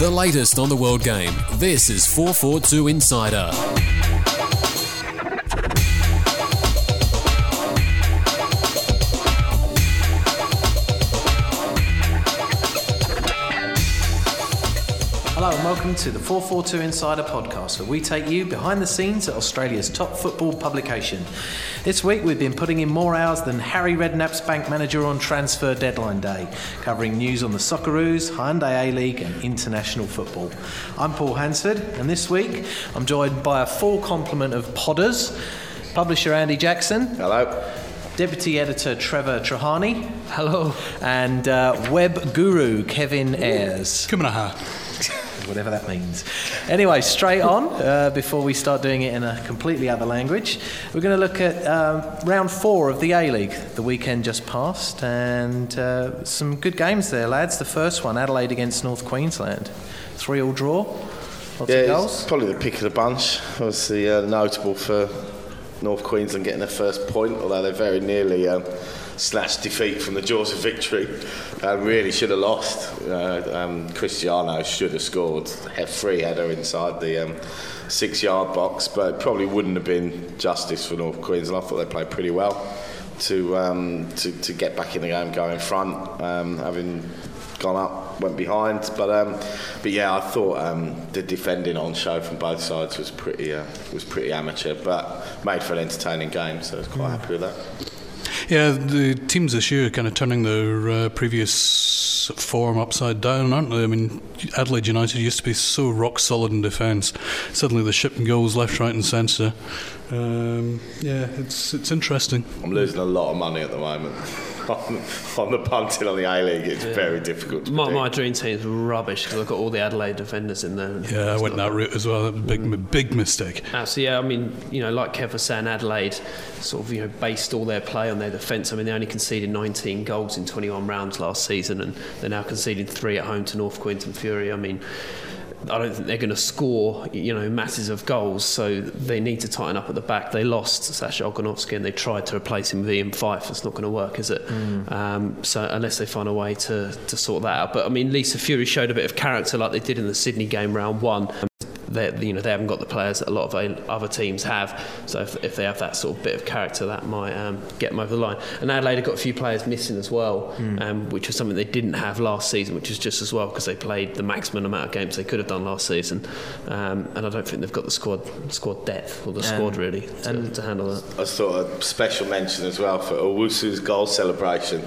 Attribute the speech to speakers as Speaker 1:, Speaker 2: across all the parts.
Speaker 1: The latest on the world game. This is 442 Insider.
Speaker 2: Hello and welcome to the 442 Insider podcast, where we take you behind the scenes at Australia's top football publication. This week we've been putting in more hours than Harry Redknapp's bank manager on transfer deadline day, covering news on the Socceroos, Hyundai A League, and international football. I'm Paul Hansford, and this week I'm joined by a full complement of podders publisher Andy Jackson.
Speaker 3: Hello.
Speaker 2: Deputy editor Trevor Trehani. Hello. And uh, web guru Kevin Ayers, Ayres whatever that means. Anyway, straight on, uh, before we start doing it in a completely other language, we're going to look at um, round four of the A League. The weekend just passed, and uh, some good games there, lads. The first one, Adelaide against North Queensland. Three all draw. Lots
Speaker 3: yeah,
Speaker 2: of goals.
Speaker 3: it's probably the pick of the bunch. Obviously, uh, notable for North Queensland getting their first point, although they're very nearly um, snatched defeat from the jaws of victory. Uh, really should have lost. Uh, um, Cristiano should have scored. Had free header inside the um, six yard box, but probably wouldn't have been justice for North Queensland. I thought they played pretty well to, um, to, to get back in the game, go in front, um, having gone up, went behind. But um, but yeah, I thought um, the defending on show from both sides was pretty uh, was pretty amateur, but made for an entertaining game. So I was quite happy with that.
Speaker 4: Yeah, the teams this year are kind of turning their uh, previous form upside down, aren't they? I mean, Adelaide United used to be so rock solid in defence. Suddenly they're shipping goals left, right, and centre. Um, yeah, it's it's interesting.
Speaker 3: I'm losing a lot of money at the moment. On, on the punting on the A League, it's yeah. very difficult. To
Speaker 5: my, my dream team's rubbish because I've got all the Adelaide defenders in there.
Speaker 4: Yeah, I went that route as well. Big, mm. big mistake.
Speaker 5: Absolutely. Yeah, I mean, you know, like Kev was saying, Adelaide sort of you know based all their play on their defence. I mean, they only conceded 19 goals in 21 rounds last season, and they're now conceding three at home to North Queensland Fury. I mean I don't think they're going to score, you know, masses of goals. So they need to tighten up at the back. They lost Sasa Ognenovski and they tried to replace him with Iain Fyfe. It's not going to work, is it? Mm. Um, so unless they find a way to, to sort that out. But I mean, Lisa Fury showed a bit of character like they did in the Sydney game round one they you know they haven't got the players that a lot of other teams have. So if, if they have that sort of bit of character, that might um, get them over the line. And Adelaide have got a few players missing as well, mm. um, which was something they didn't have last season, which is just as well because they played the maximum amount of games they could have done last season. Um, and I don't think they've got the squad squad depth or the squad really to, to handle that.
Speaker 3: I thought a special mention as well for Owusu's goal celebration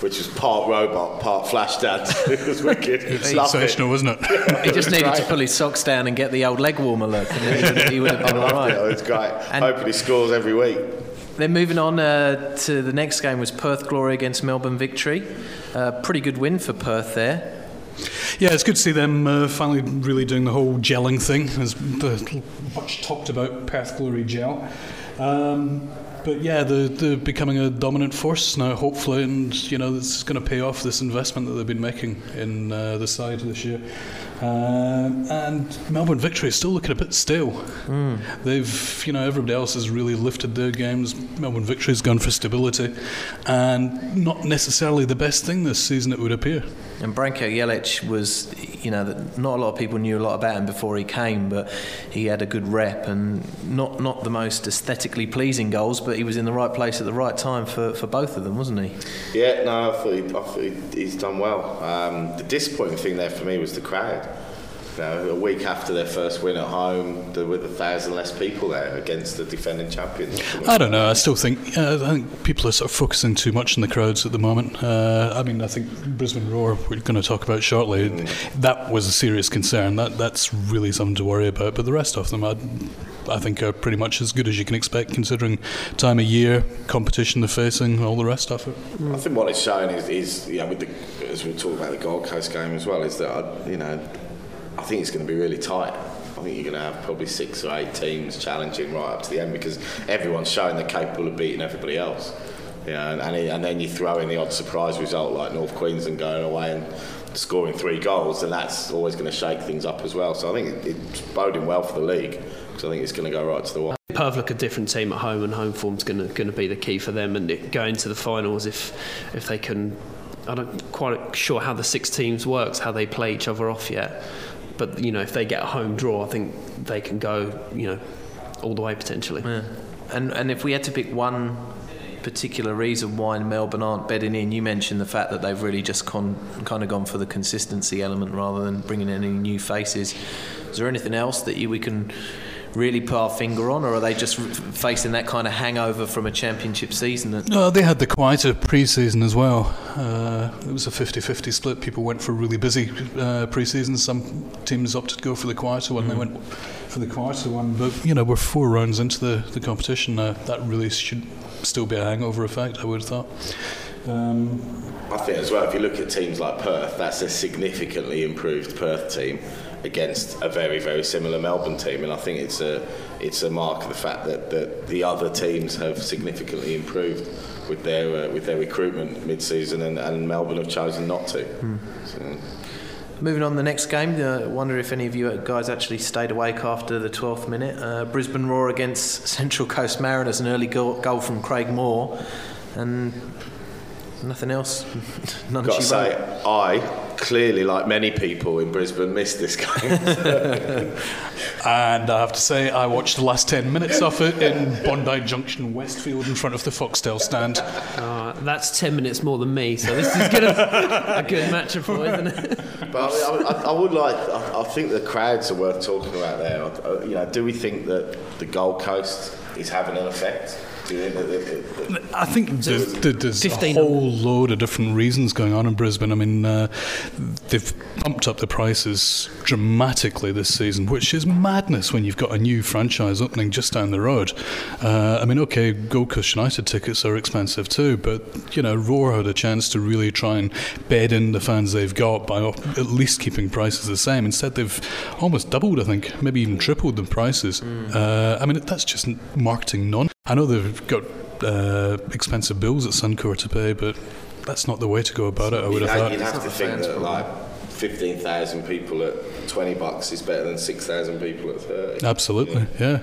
Speaker 3: which was part robot, part flash dance. it was wicked.
Speaker 4: It's sensational, wasn't it?
Speaker 2: Yeah, he just needed great. to pull his socks down and get the old leg warmer look, and he would have been all right.
Speaker 3: It, it was great. And Hoping he scores every week.
Speaker 2: Then moving on uh, to the next game was Perth Glory against Melbourne Victory. Uh, pretty good win for Perth there.
Speaker 4: Yeah, it's good to see them uh, finally really doing the whole gelling thing, as much talked about Perth Glory gel. Um, but yeah, they're, they're becoming a dominant force now, hopefully, and you know this is going to pay off this investment that they've been making in uh, the side this year. Um, and Melbourne victory is still looking a bit stale. Mm. They've, you know, everybody else has really lifted their games. Melbourne victory has gone for stability, and not necessarily the best thing this season, it would appear.
Speaker 2: And Branko Jelic was, you know, not a lot of people knew a lot about him before he came, but he had a good rep and not not the most aesthetically pleasing goals, but he was in the right place at the right time for, for both of them, wasn't he?
Speaker 3: Yeah, no, I thought, he, I thought he's done well. Um, the disappointing thing there for me was the crowd. You know, a week after their first win at home, there were a thousand less people there against the defending champions.
Speaker 4: I don't know. I still think uh, I think people are sort of focusing too much on the crowds at the moment. Uh, I mean, I think Brisbane Roar we're going to talk about shortly. Mm. That was a serious concern. That that's really something to worry about. But the rest of them, I, I think, are pretty much as good as you can expect considering time of year, competition they're facing, all the rest of it.
Speaker 3: Mm. I think what it's showing is, is yeah, with the, as we talk about the Gold Coast game as well, is that you know I think it's going to be really tight. I think you're going to have probably six or eight teams challenging right up to the end because everyone's showing they're capable of beating everybody else. Know, and, and then you throw in the odd surprise result like North Queensland going away and scoring three goals, and that's always going to shake things up as well. So I think it's boding well for the league because I think it's going to go right to the wall.
Speaker 5: Perth look a different team at home, and home form's going to going to be the key for them. And going to the finals, if if they can I'm not quite sure how the six teams works, how they play each other off yet. But you know, if they get a home draw, I think they can go, you know, all the way potentially.
Speaker 2: Yeah. And and if we had to pick one particular reason why Melbourne aren't bedding in, you mentioned the fact that they've really just con, kind of gone for the consistency element rather than bringing in any new faces. Is there anything else that you, we can really put our finger on, or are they just facing that kind of hangover from a championship season?
Speaker 4: No, they had the quieter pre-season as well. Uh, it was a 50-50 split. People went for really busy uh, pre-season. Some teams opted to go for the quieter one. Mm. They went for the quieter one. But you know, we're four rounds into the, the competition now. That really should still be a hangover effect. I would have thought.
Speaker 3: Um, I think as well, if you look at teams like Perth, that's a significantly improved Perth team against a very very similar Melbourne team, and I think it's a it's a mark of the fact that, that the other teams have significantly improved with their uh, with their recruitment mid-season, and, and Melbourne have chosen not to. Mm. So.
Speaker 2: Moving on to the next game, I uh, wonder if any of you guys actually stayed awake after the 12th minute. Uh, Brisbane Roar against Central Coast Mariners, an early goal, goal from Craig Moore, and nothing else.
Speaker 3: None Got to say, I clearly, like many people in Brisbane, missed this game.
Speaker 4: and I have to say, I watched the last 10 minutes of it in Bondi Junction, Westfield, in front of the Foxtel stand.
Speaker 5: Uh, that's 10 minutes more than me, so this is good a, a good match for, isn't it?
Speaker 3: But I, I, I would like, I, I, think the crowds are worth talking about there. Uh, you know, do we think that the Gold Coast is having an effect?
Speaker 4: I think there's, there's a whole load of different reasons going on in Brisbane. I mean, uh, they've pumped up the prices dramatically this season, which is madness when you've got a new franchise opening just down the road. Uh, I mean, okay, Gold Coast United tickets are expensive too, but you know, Roar had a chance to really try and bed in the fans they've got by at least keeping prices the same. Instead, they've almost doubled, I think, maybe even tripled the prices. Mm. Uh, I mean, that's just marketing non. I know they've got uh, expensive bills at Suncorp to pay, but that's not the way to go about it. I would have thought.
Speaker 3: You'd have to think that like fifteen thousand people at twenty bucks is better than six thousand people at thirty.
Speaker 4: Absolutely, yeah.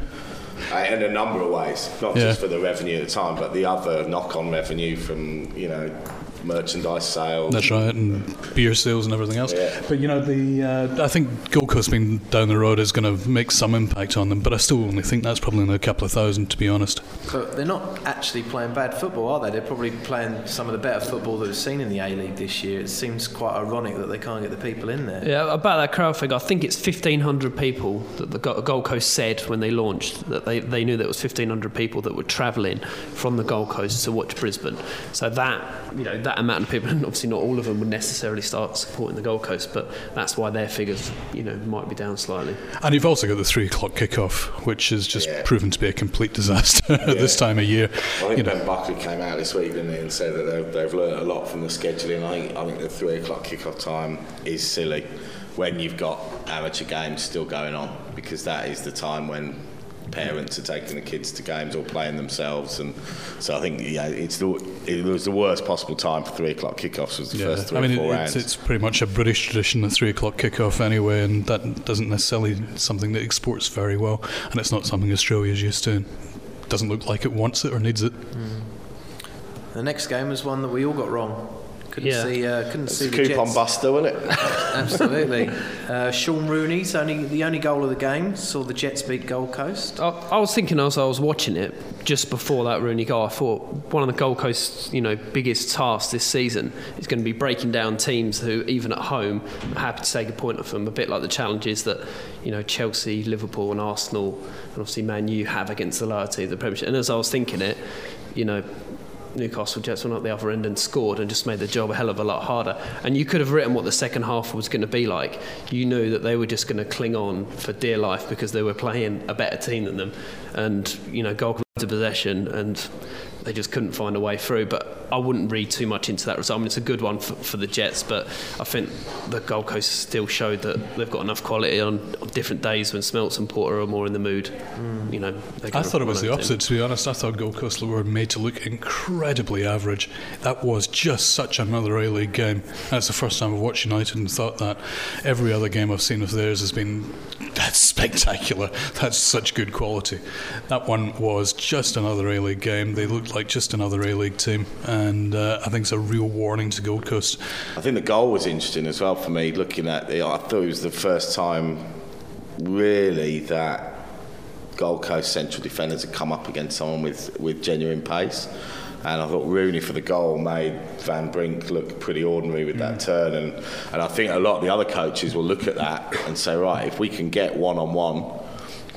Speaker 3: yeah. in a number of ways, not yeah. just for the revenue at the time, but the other knock-on revenue from you know merchandise sales.
Speaker 4: That's right, and beer sales and everything else. Yeah. But you know, the uh, I think Gold Coast being down the road is going to make some impact on them, but I still only think that's probably only a couple of thousand, to be honest.
Speaker 2: But they're not actually playing bad football, are they? They're probably playing some of the better football that we've seen in the A League this year. It seems quite ironic that they can't get the people in there.
Speaker 5: Yeah, about that crowd figure, I think it's 1,500 people that the Gold Coast said when they launched that they, they knew there was 1,500 people that were travelling from the Gold Coast to watch Brisbane. So that you know that amount of people, and obviously not all of them would necessarily start supporting the Gold Coast, but that's why their figures, you know, might be down slightly.
Speaker 4: And you've also got the three o'clock kickoff, which has just yeah. proven to be a complete disaster at this time of year.
Speaker 3: I think you Ben. Buckley came out this week, didn't he, and said that they've, they've learned a lot from the scheduling. I think, I think the three o'clock kickoff time is silly when you've got amateur games still going on because that is the time when parents are taking the kids to games or playing themselves, and so I think yeah, it's the, it was the worst possible time for three o'clock kickoffs was the yeah. first three
Speaker 4: I mean,
Speaker 3: or four
Speaker 4: it,
Speaker 3: rounds.
Speaker 4: It's, it's pretty much a British tradition, the three o'clock kickoff anyway, and that doesn't necessarily something that exports very well, and it's not something Australia's used to. It doesn't look like it wants it or needs it. Mm.
Speaker 2: The next game was one that we all got wrong. Couldn't yeah. see, uh, couldn't
Speaker 3: it's
Speaker 2: see
Speaker 3: a the coupon
Speaker 2: Jets.
Speaker 3: buster, wasn't it?
Speaker 2: Absolutely. Uh, Sean Rooney's only the only goal of the game saw the Jets beat Gold Coast.
Speaker 5: I, I, was thinking as I was watching it just before that Rooney goal, I thought one of the Gold Coast's you know biggest tasks this season is going to be breaking down teams who even at home are happy to take a point off them. A bit like the challenges that you know Chelsea, Liverpool, and Arsenal, and obviously Man U have against the lower teams of the Premiership. And as I was thinking it, you know Newcastle Jets went up the other end and scored and just made the job a hell of a lot harder. And you could have written what the second half was going to be like. You knew that they were just going to cling on for dear life because they were playing a better team than them. And, you know, goal to possession and they just couldn't find a way through. But I wouldn't read too much into that result. I mean, it's a good one for, for the Jets, but I think the Gold Coast still showed that they've got enough quality on, on different days when Smeltz and Porter are more in the mood. Mm. You know,
Speaker 4: I thought it was the opposite. To be honest, I thought Gold Coast were made to look incredibly average. That was just such another A League game. That's the first time I've watched United and thought that. Every other game I've seen of theirs has been that's spectacular. That's such good quality. That one was just another A League game. They looked like just another A League team, and uh, I think it's a real warning to Gold Coast.
Speaker 3: I think the goal was interesting as well for me. Looking at it, I thought it was the first time really that Gold Coast central defenders had come up against someone with, with genuine pace. And I thought Rooney for the goal made Van Brink look pretty ordinary with that mm. turn. And, and I think a lot of the other coaches will look at that and say, right, if we can get one on one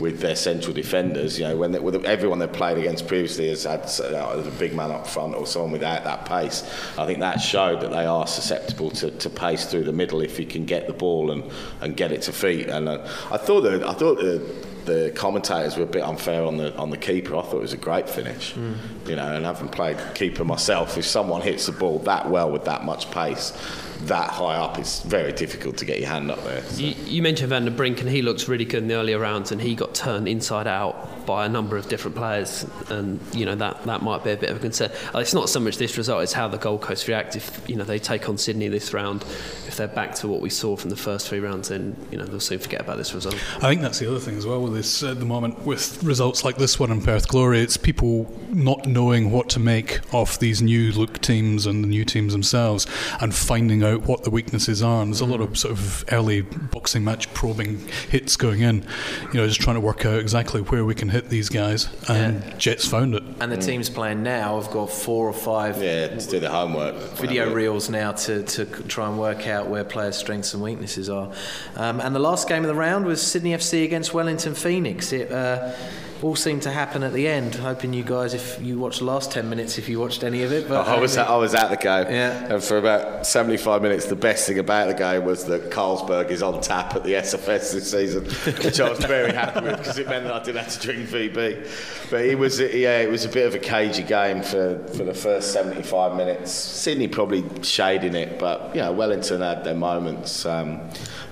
Speaker 3: with their central defenders. You know, when they, with everyone they've played against previously has had uh, a big man up front or someone without that pace. I think that showed that they are susceptible to, to pace through the middle if you can get the ball and, and get it to feet. And uh, I thought that I thought the the commentators were a bit unfair on the on the keeper. I thought it was a great finish, mm. you know. And having played keeper myself, if someone hits the ball that well with that much pace, that high up, it's very difficult to get your hand up there. So.
Speaker 5: You, you, mentioned Van der Brink, and he looks really good in the earlier rounds, and he got turned inside out by a number of different players, and you know that that might be a bit of a concern. Uh, it's not so much this result; it's how the Gold Coast react. If you know they take on Sydney this round, if they're back to what we saw from the first three rounds, then you know they'll soon forget about this result.
Speaker 4: I think that's the other thing as well with this at the moment with results like this one in Perth Glory. It's people not knowing what to make of these new look teams and the new teams themselves, and finding out what the weaknesses are. And there's a lot of sort of early boxing match probing hits going in. You know, just trying to work out exactly where we can hit these guys. And yeah. Jets found it.
Speaker 2: And the mm. teams playing now have got four or five.
Speaker 3: Yeah, to do the homework.
Speaker 2: Video reels now to, to try and work out where players' strengths and weaknesses are. Um, and the last game of the round was Sydney FC against Wellington Phoenix. It, uh, all seemed to happen at the end. Hoping you guys, if you watched the last ten minutes, if you watched any of it.
Speaker 3: But I was at, I was at the game, yeah. and for about seventy five minutes, the best thing about the game was that Carlsberg is on tap at the SFS this season, which I was very happy with because it meant that I didn't have to drink VB. But it was yeah, it was a bit of a cagey game for, for the first seventy five minutes. Sydney probably shading it, but know Wellington had their moments. Um,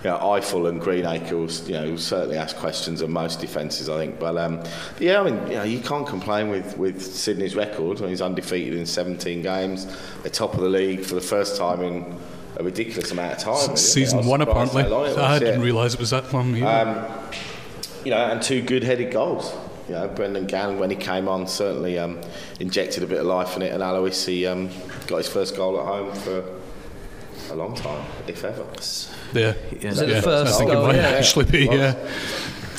Speaker 3: you know, Ifill and Greenacre will, you know, certainly ask questions of most defences, I think. But um, yeah, I mean, you know, you can't complain with, with Sydney's record. I mean, he's undefeated in 17 games. They're top of the league for the first time in a ridiculous amount of time.
Speaker 4: S- season one, apparently. Was, I didn't yeah. realise it was that long. Um,
Speaker 3: you know, and two good-headed goals. You know, Brendan Gan, when he came on, certainly um, injected a bit of life in it. And Aloisi, he um, got his first goal at home for a long time, if ever.
Speaker 4: Yeah,
Speaker 5: yeah. Is it yeah. the first I think goal? It might
Speaker 4: yeah. actually be, yeah.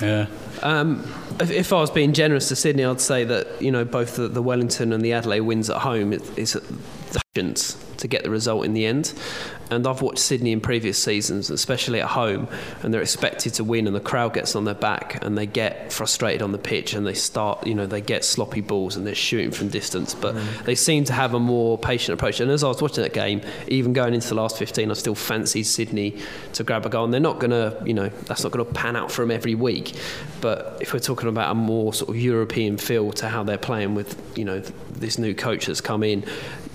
Speaker 4: Yeah.
Speaker 5: Um, if, if, I was being generous to Sydney, I'd say that you know both the, the Wellington and the Adelaide wins at home is to get the result in the end. And I've watched Sydney in previous seasons, especially at home, and they're expected to win, and the crowd gets on their back, and they get frustrated on the pitch, and they start, you know, they get sloppy balls, and they're shooting from distance. But mm. they seem to have a more patient approach. And as I was watching that game, even going into the last 15, I still fancied Sydney to grab a goal. And they're not going to, you know, that's not going to pan out for them every week. But if we're talking about a more sort of European feel to how they're playing with, you know, this new coach that's come in,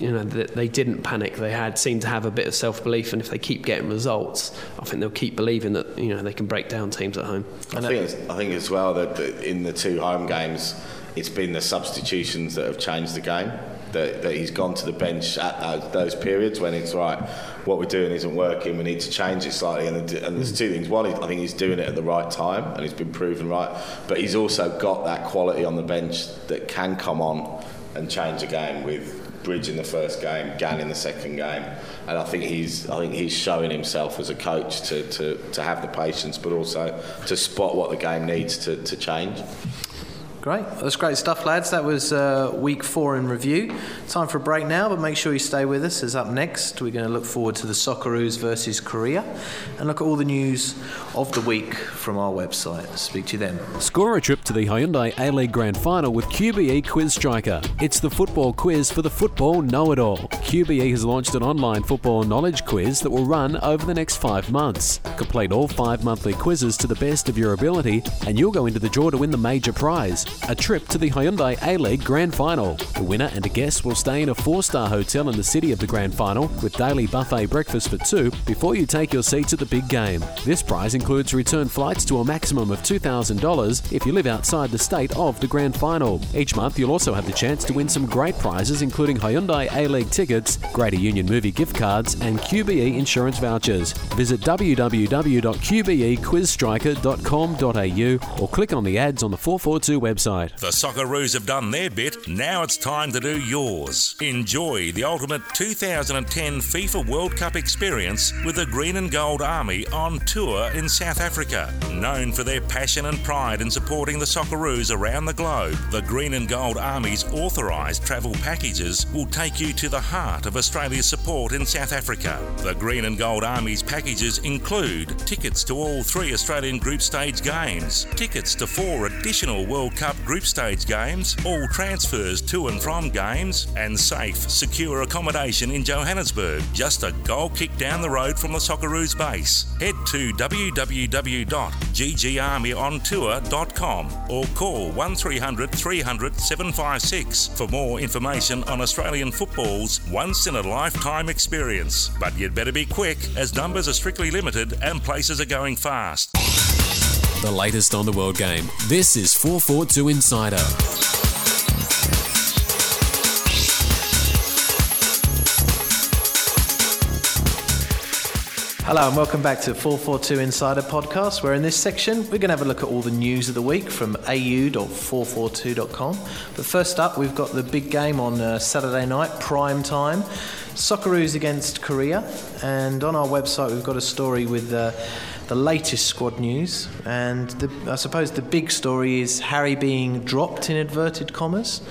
Speaker 5: you know, they didn't panic. They had seemed to have a bit of self belief, and if they keep getting results, I think they'll keep believing that you know they can break down teams at home.
Speaker 3: I think, I think as well that in the two home games, it's been the substitutions that have changed the game. That, that he's gone to the bench at those periods when it's right, what we're doing isn't working, we need to change it slightly. And, and there's hmm. two things. One, I think he's doing it at the right time and he's been proven right, but he's also got that quality on the bench that can come on and change a game with Bridge in the first game, Gan in the second game, and I think he's I think he's showing himself as a coach to, to, to have the patience, but also to spot what the game needs to, to change.
Speaker 2: Great. That's great stuff, lads. That was uh, week four in review. Time for a break now, but make sure you stay with us as up next we're going to look forward to the Socceroos versus Korea and look at all the news of the week from our website. Speak to you then.
Speaker 1: Score a trip to the Hyundai A League Grand Final with QBE Quiz Striker. It's the football quiz for the football know it all. QBE has launched an online football knowledge quiz that will run over the next five months. Complete all five monthly quizzes to the best of your ability, and you'll go into the draw to win the major prize a trip to the Hyundai A League Grand Final. The winner and a guest will stay in a four star hotel in the city of the Grand Final with daily buffet breakfast for two before you take your seats at the big game. This prize includes return flights to a maximum of $2,000 if you live outside the state of the Grand Final. Each month, you'll also have the chance to win some great prizes, including Hyundai A League tickets, Greater Union movie gift cards, and QBE insurance vouchers. Visit www.qbequizstriker.com.au or click on the ads on the 442 website website.
Speaker 6: The Socceroos have done their bit, now it's time to do yours. Enjoy the ultimate 2010 FIFA World Cup experience with the Green and Gold Army on tour in South Africa. Known for their passion and pride in supporting the Socceroos around the globe, the Green and Gold Army's authorised travel packages will take you to the heart of Australia's support in South Africa. The Green and Gold Army's packages include tickets to all three Australian group stage games, tickets to four additional World Cup group stage games, all transfers to and from games, and safe, secure accommodation in Johannesburg, just a goal kick down the road from the Socceroos base. Head to www.ggarmyontour.com or call 1300 300 756 for more information on Australian football's once in a lifetime experience. But you'd better be quick as numbers are strictly limited and places are going fast.
Speaker 1: The latest on the world game. This is 442 Insider.
Speaker 2: Hello and welcome back to 442 Insider Podcast, where in this section we're going to have a look at all the news of the week from au.442.com. But first up, we've got the big game on uh, Saturday night, prime time. Socceroos against Korea. And on our website, we've got a story with uh, the latest squad news. And the, I suppose the big story is Harry being dropped in inverted commas.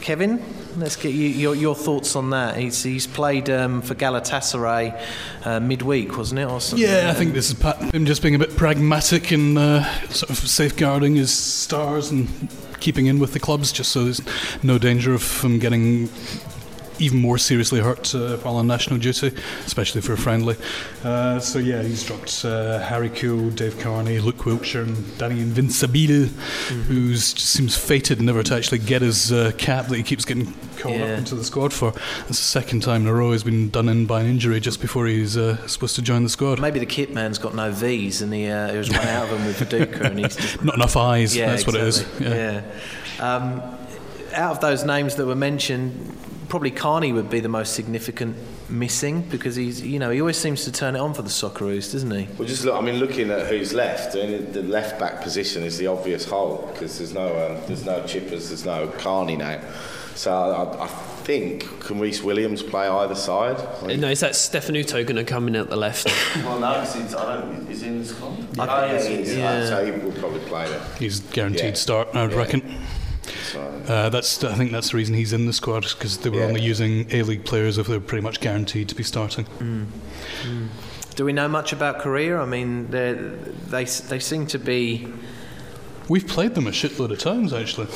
Speaker 2: Kevin, let's get you, your, your thoughts on that. He's, he's played um, for Galatasaray uh, midweek, wasn't it? Or?
Speaker 4: Yeah, I think this is him just being a bit pragmatic and uh, sort of safeguarding his stars and keeping in with the clubs, just so there's no danger of him getting even more seriously hurt uh, while on national duty, especially for a friendly. Uh, so yeah, he's dropped uh, Harry Kewell, Dave Carney, Luke Wilkshire, and Danny Invincibile, mm-hmm. who seems fated never to actually get his uh, cap that he keeps getting called yeah. up into the squad for. It's the second time in a row he's been done in by an injury just before he's uh, supposed to join the squad.
Speaker 2: Maybe the kit man's got no V's and he, uh, he was run out of them with Viduka and he's just
Speaker 4: not enough eyes.
Speaker 2: Yeah,
Speaker 4: that's
Speaker 2: exactly.
Speaker 4: what it is.
Speaker 2: Yeah. yeah. Um, out of those names that were mentioned, probably Carney would be the most significant missing because he's you know he always seems to turn it on for the Socceroos, doesn't he?
Speaker 3: Well, just look. I mean, looking at who's left, I mean, the left back position is the obvious hole because there's no um, there's no Chippers, there's no Carney now. So I, I think can Rhys Williams play either side?
Speaker 5: I no, is that Stefanutto going to come in at the left?
Speaker 3: well, no, he's, I don't. Is in the squad? Yeah. Oh, yeah, he is. Yeah. So he will probably play there.
Speaker 4: He's guaranteed yeah. start, I'd yeah. reckon. Uh, that's I think that's the reason he's in the squad because they were yeah. only using A League players if they were pretty much guaranteed to be starting.
Speaker 2: Mm. Mm. Do we know much about Korea? I mean, they they seem to be
Speaker 4: We've played them a shitload of times, actually.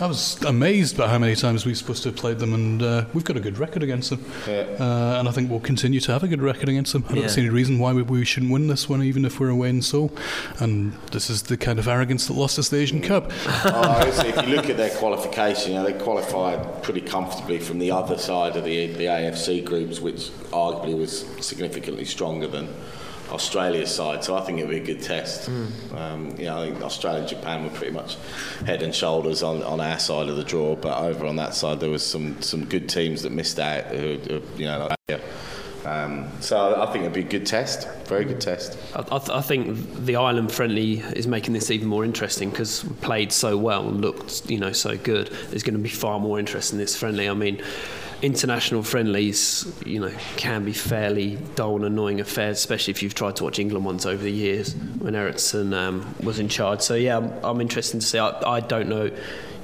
Speaker 4: I was amazed by how many times we're supposed to have played them, and uh, we've got a good record against them. Yeah. Uh, and I think we'll continue to have a good record against them. I don't see any reason why we, we, shouldn't win this one, even if we're away in Seoul. And this is the kind of arrogance that lost us the Asian Cup.
Speaker 3: oh, if you look at their qualification, you know, they qualified pretty comfortably from the other side of the, the AFC groups, which arguably was significantly stronger than Australia's side, so I think it'll be a good test. Mm. Um, you know, I think Australia and Japan were pretty much head and shoulders on, on our side of the draw, but over on that side there was some, some good teams that missed out. Who, who you know, like, um, so I think it'd be a good test, very good test.
Speaker 5: I, th- I think the Ireland friendly is making this even more interesting because played so well and looked, you know, so good. There's going to be far more interest in this friendly. I mean international friendlies, you know, can be fairly dull and annoying affairs, especially if you've tried to watch England ones over the years when Eriksson um, was in charge. So yeah, I'm, I'm interested to see. I, I don't know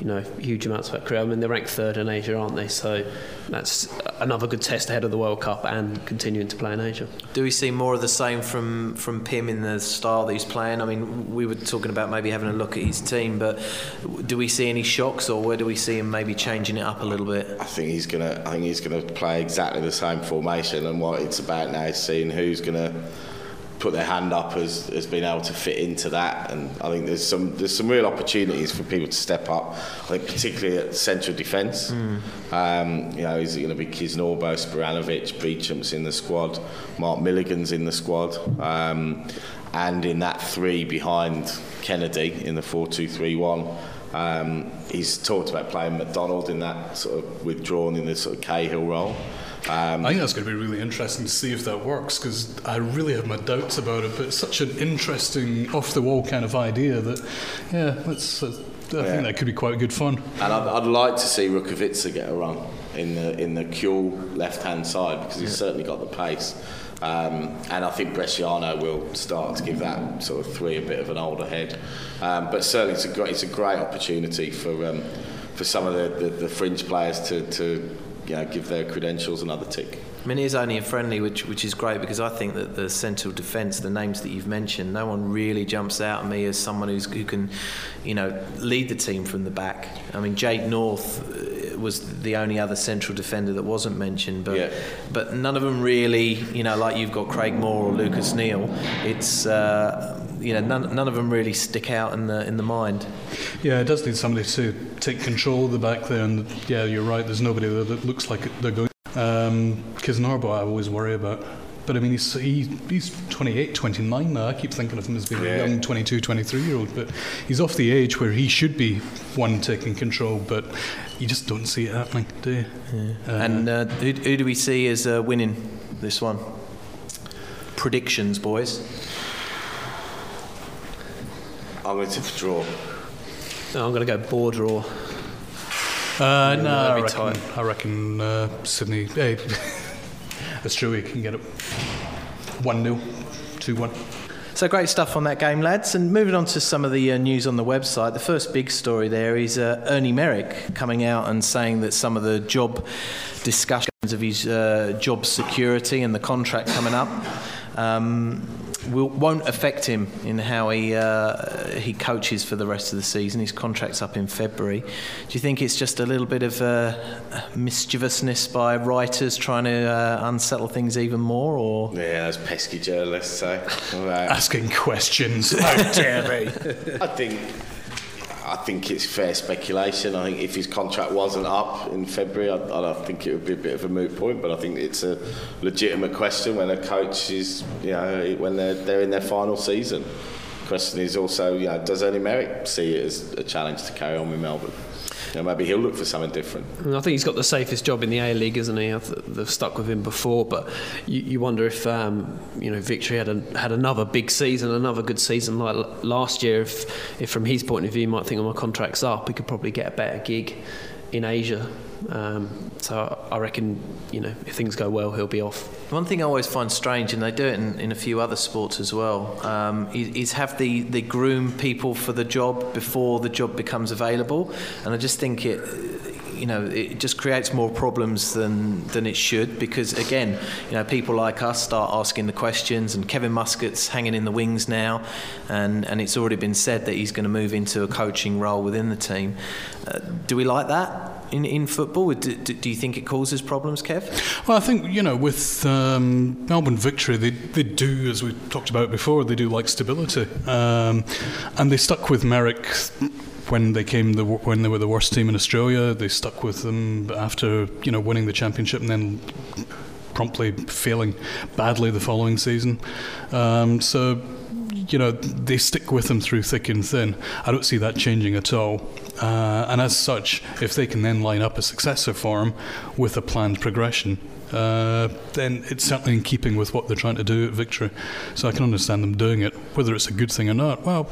Speaker 5: you know, huge amounts about Korea. I mean, they're ranked third in Asia, aren't they? So that's another good test ahead of the World Cup and continuing to play in Asia.
Speaker 2: Do we see more of the same from, from Pim in the style that he's playing? I mean, we were talking about maybe having a look at his team, but do we see any shocks, or where do we see him maybe changing it up a little bit?
Speaker 3: I think he's gonna. I think he's gonna play exactly the same formation, and what it's about now is seeing who's gonna put their hand up as, as being able to fit into that. And I think there's some there's some real opportunities for people to step up. I think particularly at central defence. Mm. Um, you know, is it going to be Kisnorbo, Spiranovic, Beauchamp's in the squad, Mark Milligan's in the squad. Um, and in that three behind Kennedy in the 4-2-3-1 um, he's talked about playing McDonald in that sort of withdrawn in the sort of Cahill role
Speaker 4: Um, I think that's going to be really interesting to see if that works because I really have my doubts about it. But it's such an interesting, off the wall kind of idea that, yeah, that's. Uh, I yeah. think that could be quite good fun.
Speaker 3: And I'd, I'd like to see Rukavytsya get a run in the in the Kewell left hand side because he's yeah. certainly got the pace. Um, and I think Bresciano will start to give that sort of three a bit of an older head. Um, but certainly it's a great, it's a great opportunity for um, for some of the, the, the fringe players to, to you know, give their credentials another tick.
Speaker 2: I mean, it is only a friendly, which which is great because I think that the central defence, the names that you've mentioned, no one really jumps out at me as someone who's, who can, you know, lead the team from the back. I mean, Jade North uh, was the only other central defender that wasn't mentioned, but yeah. but none of them really, you know, like you've got Craig Moore or Lucas Neill. It's uh, you know, none, none of them really stick out in the in the mind.
Speaker 4: Yeah, it does need somebody to take control of the back there, and yeah, you're right. There's nobody there that looks like they're going. Because um, Norbo, I always worry about. But I mean, he's, he, he's 28, 29 now. I keep thinking of him as being yeah. a young 22, 23 year old. But he's off the age where he should be one taking control, but you just don't see it happening, do you?
Speaker 2: Yeah. Uh, and uh, who, who, do we see as uh, winning this one? Predictions, boys.
Speaker 3: I'm going to draw.
Speaker 5: No, I'm going to go bore draw.
Speaker 4: Uh, no, I reckon, I reckon uh, Sydney. Hey, Australia can get it 1 0, 2 1.
Speaker 2: So great stuff on that game, lads. And moving on to some of the uh, news on the website, the first big story there is uh, Ernie Merrick coming out and saying that some of the job discussions of his uh, job security and the contract coming up um, will, won't affect him in how he uh, he coaches for the rest of the season. His contract's up in February. Do you think it's just a little bit of uh, mischievousness by writers trying to uh, unsettle things even more, or
Speaker 3: yeah, those pesky journalists say,
Speaker 4: right. asking questions? How dare they?
Speaker 3: I think I think it's fair speculation. I think if his contract wasn't up in February, I, I think it would be a bit of a moot point. But I think it's a legitimate question when a coach is, you know, when they're they're in their final season. The question is also, you know, does Ernie Merrick see it as a challenge to carry on with Melbourne? Know, maybe he'll look for something different.
Speaker 5: I think he's got the safest job in the A League, isn't he? They've stuck with him before, but you, you wonder if um, you know Victory had a, had another big season, another good season like last year. If, if from his point of view, he might think, "Oh, my contract's up," he could probably get a better gig in Asia. Um, so I reckon, you know, if things go well, he'll be off.
Speaker 2: One thing I always find strange, and they do it in, in a few other sports as well, um, is, is, have the, the groom people for the job before the job becomes available. And I just think it, you know, it just creates more problems than than it should because again, you know, people like us start asking the questions, and Kevin Muscat's hanging in the wings now, and and it's already been said that he's going to move into a coaching role within the team. Uh, do we like that? in, in football? Do, do, you think it causes problems, Kev?
Speaker 4: Well, I think, you know, with um, Melbourne victory, they, they do, as we talked about before, they do like stability. Um, and they stuck with Merrick when they came the, when they were the worst team in Australia. They stuck with them after, you know, winning the championship and then promptly failing badly the following season. Um, so you know, they stick with them through thick and thin. I don't see that changing at all. Uh, and as such, if they can then line up a successor for him with a planned progression, uh, then it's certainly in keeping with what they're trying to do at Victory. So I can understand them doing it. Whether it's a good thing or not, well,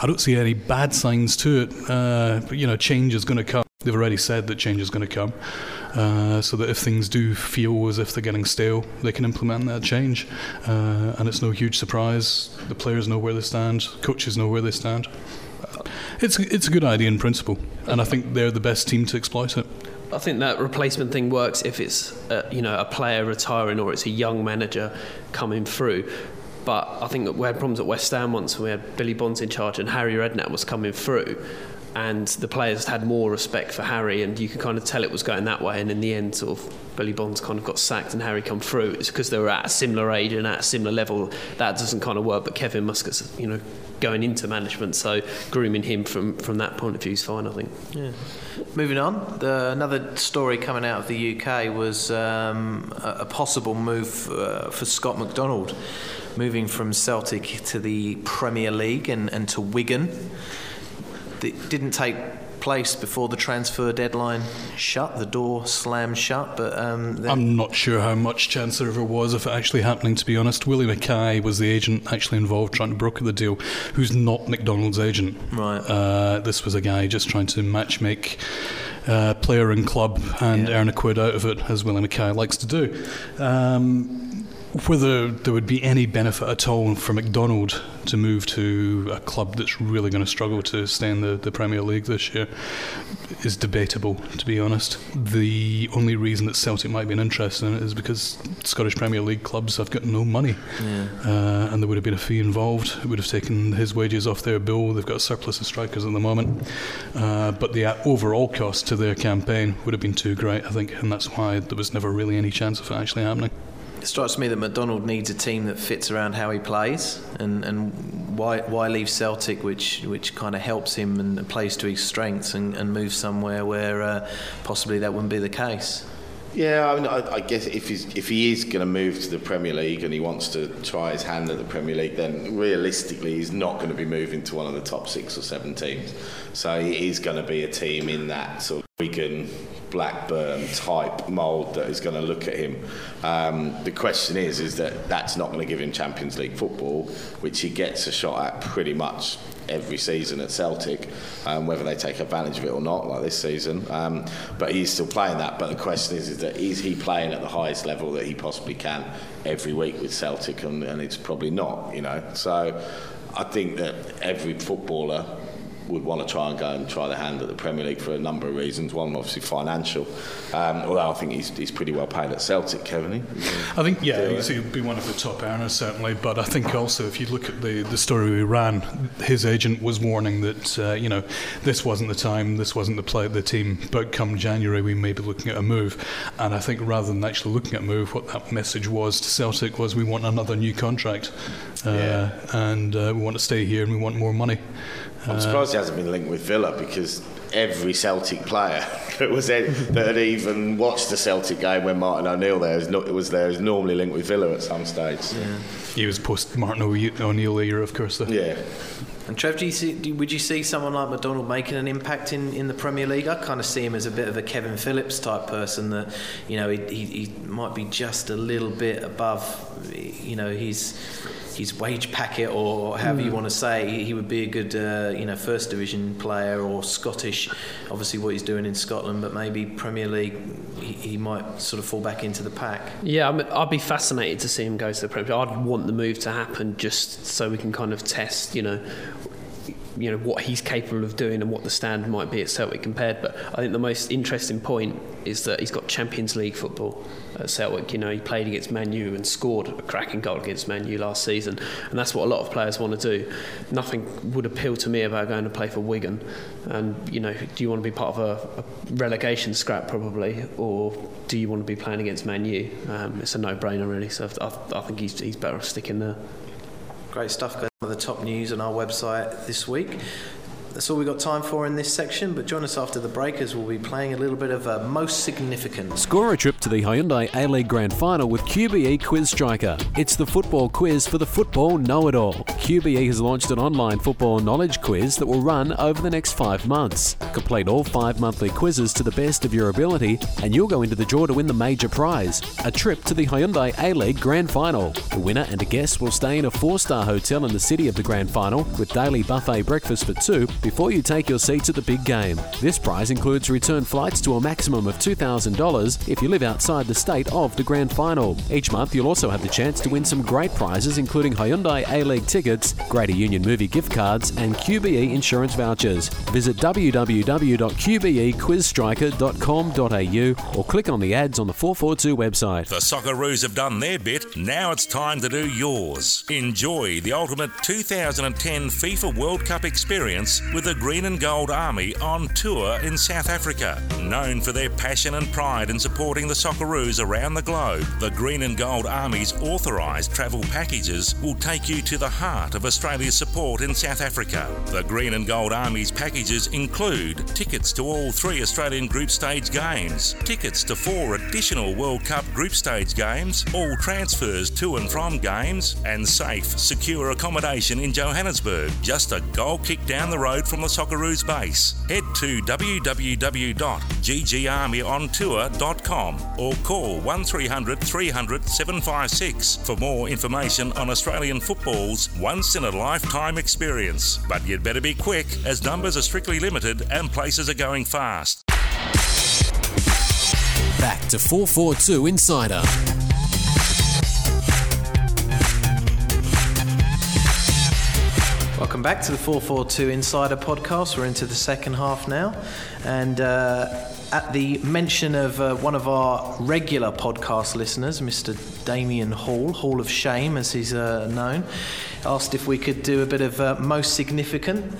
Speaker 4: I don't see any bad signs to it. Uh, but, you know, change is going to come. They've already said that change is going to come. Uh, so that if things do feel as if they're getting stale, they can implement that change. Uh, and it's no huge surprise. The players know where they stand, coaches know where they stand. It's, it's a good idea in principle, and I think they're the best team to exploit it.
Speaker 5: I think that replacement thing works if it's uh, you know a player retiring or it's a young manager coming through. But I think that we had problems at West Ham once when we had Billy Bonds in charge and Harry Redknapp was coming through and the players had more respect for Harry, and you could kind of tell it was going that way. And in the end, sort of Billy Bonds kind of got sacked, and Harry come through. It's because they were at a similar age and at a similar level. That doesn't kind of work. But Kevin Muscat's, you know, going into management, so grooming him from from that point of view is fine, I think.
Speaker 2: Yeah. Moving on, the, another story coming out of the UK was um, a, a, possible move uh, for Scott McDonald, moving from Celtic to the Premier League and, and to Wigan. It didn't take place before the transfer deadline shut, the door slammed shut. But um,
Speaker 4: I'm not sure how much chance there ever was of it actually happening. To be honest, Willie McKay was the agent actually involved trying to broker the deal, who's not McDonald's agent.
Speaker 2: Right.
Speaker 4: Uh, this was a guy just trying to match make. Uh, player and club and yeah. earn a quid out of it, as Willie McKay likes to do. Um, whether there would be any benefit at all for McDonald to move to a club that's really going to struggle to stay in the, the Premier League this year is debatable, to be honest. The only reason that Celtic might be interested in it is because Scottish Premier League clubs have got no money, yeah. uh, and there would have been a fee involved. It would have taken his wages off their bill. They've got a surplus of strikers at the moment, uh, but the overall cost to their campaign would have been too great, I think, and that's why there was never really any chance of it actually happening.
Speaker 2: Strikes me that McDonald needs a team that fits around how he plays, and, and why why leave Celtic, which which kind of helps him and plays to his strengths, and, and move somewhere where uh, possibly that wouldn't be the case.
Speaker 3: Yeah, I, mean, I, I guess if he's, if he is going to move to the Premier League and he wants to try his hand at the Premier League, then realistically he's not going to be moving to one of the top six or seven teams. So he is going to be a team in that sort of Wigan, Blackburn type mould that is going to look at him. Um, the question is, is that that's not going to give him Champions League football, which he gets a shot at pretty much every season at Celtic, um, whether they take advantage of it or not, like this season. Um, but he's still playing that. But the question is, is that is he playing at the highest level that he possibly can every week with Celtic? And, and it's probably not, you know. So I think that every footballer would want to try and go and try the hand at the Premier League for a number of reasons. One, obviously, financial. Um, although I think he's, he's pretty well paid at Celtic, Kevin.
Speaker 4: I think, yeah, he'll be one of the top earners, certainly. But I think also, if you look at the, the story we ran, his agent was warning that, uh, you know, this wasn't the time, this wasn't the play, of the team, but come January, we may be looking at a move. And I think rather than actually looking at a move, what that message was to Celtic was we want another new contract. Uh, yeah. And uh, we want to stay here and we want more money.
Speaker 3: I'm surprised he hasn't been linked with Villa because every Celtic player that was that had even watched the Celtic game when Martin O'Neill there was, was there is normally linked with Villa at some stage.
Speaker 4: Yeah. He was post Martin O'Neill era, of course. Though.
Speaker 3: Yeah.
Speaker 2: And Trev, do you see, do, would you see someone like McDonald making an impact in, in the Premier League? I kind of see him as a bit of a Kevin Phillips type person that, you know, he, he, he might be just a little bit above, you know, he's his wage packet or however mm. you hmm. want to say, he would be a good uh, you know first division player or Scottish. Obviously, what he's doing in Scotland, but maybe Premier League, he, he might sort of fall back into the pack.
Speaker 5: Yeah, i would be fascinated to see him go to the Premier. I'd want the move to happen just so we can kind of test, you know, you know what he's capable of doing and what the standard might be at Celtic compared. But I think the most interesting point is that he's got Champions League football at. You know, he played against Man U and scored a cracking goal against Man U last season, and that's what a lot of players want to do. Nothing would appeal to me about going to play for Wigan. And you know, do you want to be part of a, a relegation scrap probably, or do you want to be playing against Man U? Um, it's a no-brainer really. So I, I think he's, he's better off sticking there.
Speaker 2: Great stuff. Go the top news on our website this week. That's all we've got time for in this section, but join us after the breakers. We'll be playing a little bit of a most significant.
Speaker 1: Score a trip to the Hyundai A League Grand Final with QBE Quiz Striker. It's the football quiz for the football know it all. QBE has launched an online football knowledge quiz that will run over the next five months. Complete all five monthly quizzes to the best of your ability, and you'll go into the draw to win the major prize a trip to the Hyundai A League Grand Final. The winner and a guest will stay in a four star hotel in the city of the Grand Final with daily buffet breakfast for two before you take your seats at the big game. This prize includes return flights to a maximum of $2,000 if you live outside the state of the grand final. Each month, you'll also have the chance to win some great prizes, including Hyundai A League tickets, Greater Union movie gift cards, and QBE insurance vouchers. Visit www.qbequizstriker.com.au or click on the ads on the 442 website.
Speaker 6: The Socceroos have done their bit, now it's time to do yours. Enjoy the ultimate 2010 FIFA World Cup experience with the Green and Gold Army on tour in South Africa. Known for their passion and pride in supporting the Socceroos around the globe, the Green and Gold Army's authorised travel packages will take you to the heart of Australia's support in South Africa. The Green and Gold Army's packages include tickets to all three Australian group stage games, tickets to four additional World Cup group stage games, all transfers to and from games, and safe, secure accommodation in Johannesburg, just a goal kick down the road from the Socceroos base. Head to www.ggarmyontour.com or call 1300 300 756 for more information on Australian football's once in a lifetime experience. But you'd better be quick as numbers are strictly limited and places are going fast.
Speaker 1: Back to 442 Insider.
Speaker 2: Welcome back to the 442 Insider podcast. We're into the second half now. And uh, at the mention of uh, one of our regular podcast listeners, Mr. Damien Hall, Hall of Shame as he's uh, known, asked if we could do a bit of uh, most significant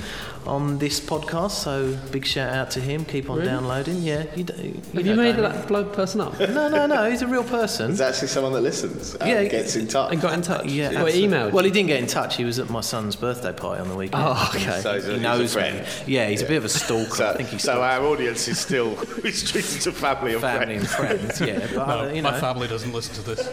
Speaker 2: on this podcast. So big shout out to him. Keep on
Speaker 5: Really?
Speaker 2: downloading. Yeah. You, d- you
Speaker 5: Have
Speaker 2: know
Speaker 5: you made that bloke person up?
Speaker 2: No, no, no. He's a real person.
Speaker 3: There's actually someone that listens and
Speaker 2: Yeah,
Speaker 3: gets in touch.
Speaker 5: And got in touch?
Speaker 2: Yeah,
Speaker 5: Well,
Speaker 2: absolutely.
Speaker 5: emailed.
Speaker 2: Well, he didn't get in touch. He was at my son's birthday party on the weekend.
Speaker 5: Oh, okay.
Speaker 3: So he's
Speaker 2: he
Speaker 3: he's a
Speaker 2: knows
Speaker 3: friend.
Speaker 2: me. Yeah, he's a bit of a stalker. I think he's
Speaker 3: so our audience is still restricted to family and
Speaker 2: family and
Speaker 3: friends.
Speaker 2: friends. Yeah, but
Speaker 4: No,
Speaker 2: I, you
Speaker 4: my family doesn't listen to this.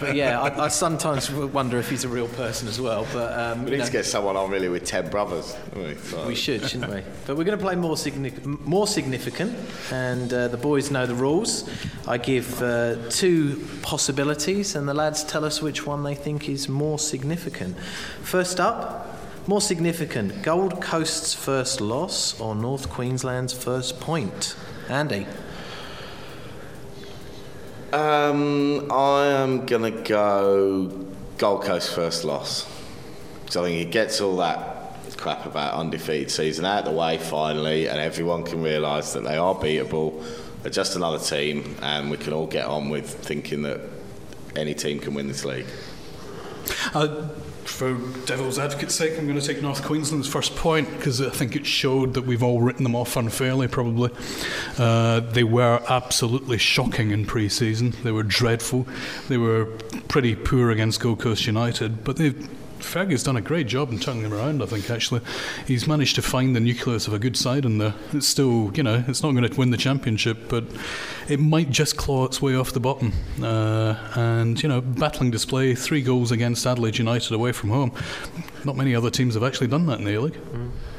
Speaker 2: But yeah, I, I sometimes wonder if he's a real person as well. But um,
Speaker 3: We need
Speaker 2: know,
Speaker 3: to get someone on really with ten brothers. we? So-
Speaker 2: we should, shouldn't we? But we're going to play more, signi- more significant, and uh, the boys know the rules. I give uh, two possibilities, and the lads tell us which one they think is more significant. First up, more significant: Gold Coast's first loss or North Queensland's first point. Andy.
Speaker 3: Um, I am gonna go Gold Coast first loss because I think it gets all that crap about undefeated season out of the way finally, and everyone can realise that they are beatable. They're just another team, and we can all get on with thinking that any team can win this league.
Speaker 4: Uh, for devil's advocate's sake, I'm going to take North Queensland's first point because I think it showed that we've all written them off unfairly, probably. Uh, they were absolutely shocking in pre season. They were dreadful. They were pretty poor against Gold Coast United, but they've. Fergie's done a great job in turning them around, I think, actually. He's managed to find the nucleus of a good side in there. It's still, you know, it's not going to win the championship, but it might just claw its way off the bottom. Uh, and, you know, battling display, three goals against Adelaide United away from home. Not many other teams have actually done that in the A-League.
Speaker 5: I-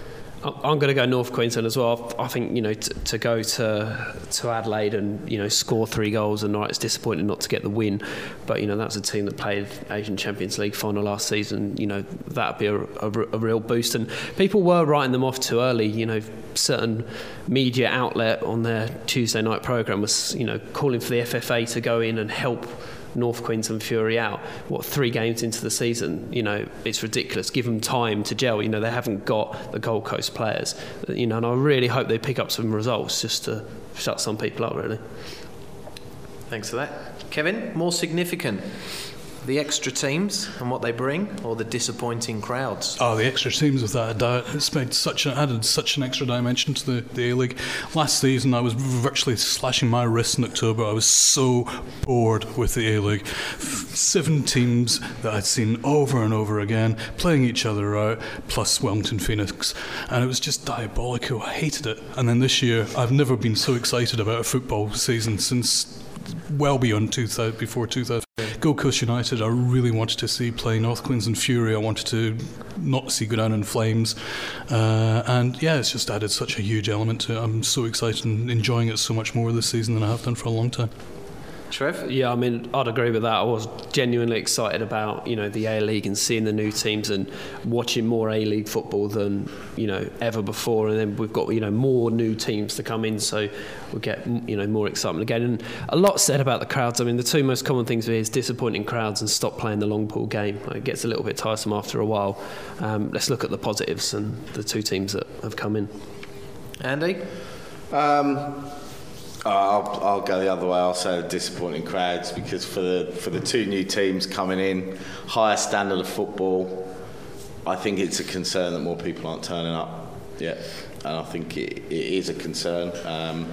Speaker 5: I'm going to go North Queensland as well. I think you know to, to go to to Adelaide and you know score three goals and right, it's disappointing not to get the win, but you know that's a team that played Asian Champions League final last season. You know that'd be a, a, a real boost, and people were writing them off too early. You know certain media outlet on their Tuesday night program was you know calling for the FFA to go in and help. North Queensland Fury out. What three games into the season? You know, it's ridiculous. Give them time to gel. You know, they haven't got the Gold Coast players. You know, and I really hope they pick up some results just to shut some people up. Really.
Speaker 2: Thanks for that. Kevin, more significant. The extra teams and what they bring, or the disappointing crowds?
Speaker 4: Oh, the extra teams without a doubt. It's made such an, added such an extra dimension to the, the A League. Last season, I was virtually slashing my wrists in October. I was so bored with the A League. Seven teams that I'd seen over and over again playing each other out, plus Wellington Phoenix, and it was just diabolical. I hated it. And then this year, I've never been so excited about a football season since well beyond 2000, before 2000. Gold Coast United, I really wanted to see play North Queensland Fury. I wanted to not see go down in flames. Uh, and yeah, it's just added such a huge element to it. I'm so excited and enjoying it so much more this season than I have done for a long time.
Speaker 2: Trev?
Speaker 5: Yeah, I mean, I'd agree with that. I was genuinely excited about you know the A League and seeing the new teams and watching more A League football than you know ever before. And then we've got you know more new teams to come in, so we get you know more excitement again. And a lot said about the crowds. I mean, the two most common things here is disappointing crowds and stop playing the long ball game. It gets a little bit tiresome after a while. Um, let's look at the positives and the two teams that have come in.
Speaker 2: Andy?
Speaker 3: Um, I'll, I'll go the other way. I'll say disappointing crowds because for the for the two new teams coming in, higher standard of football. I think it's a concern that more people aren't turning up. Yeah, and I think it, it is a concern. Um,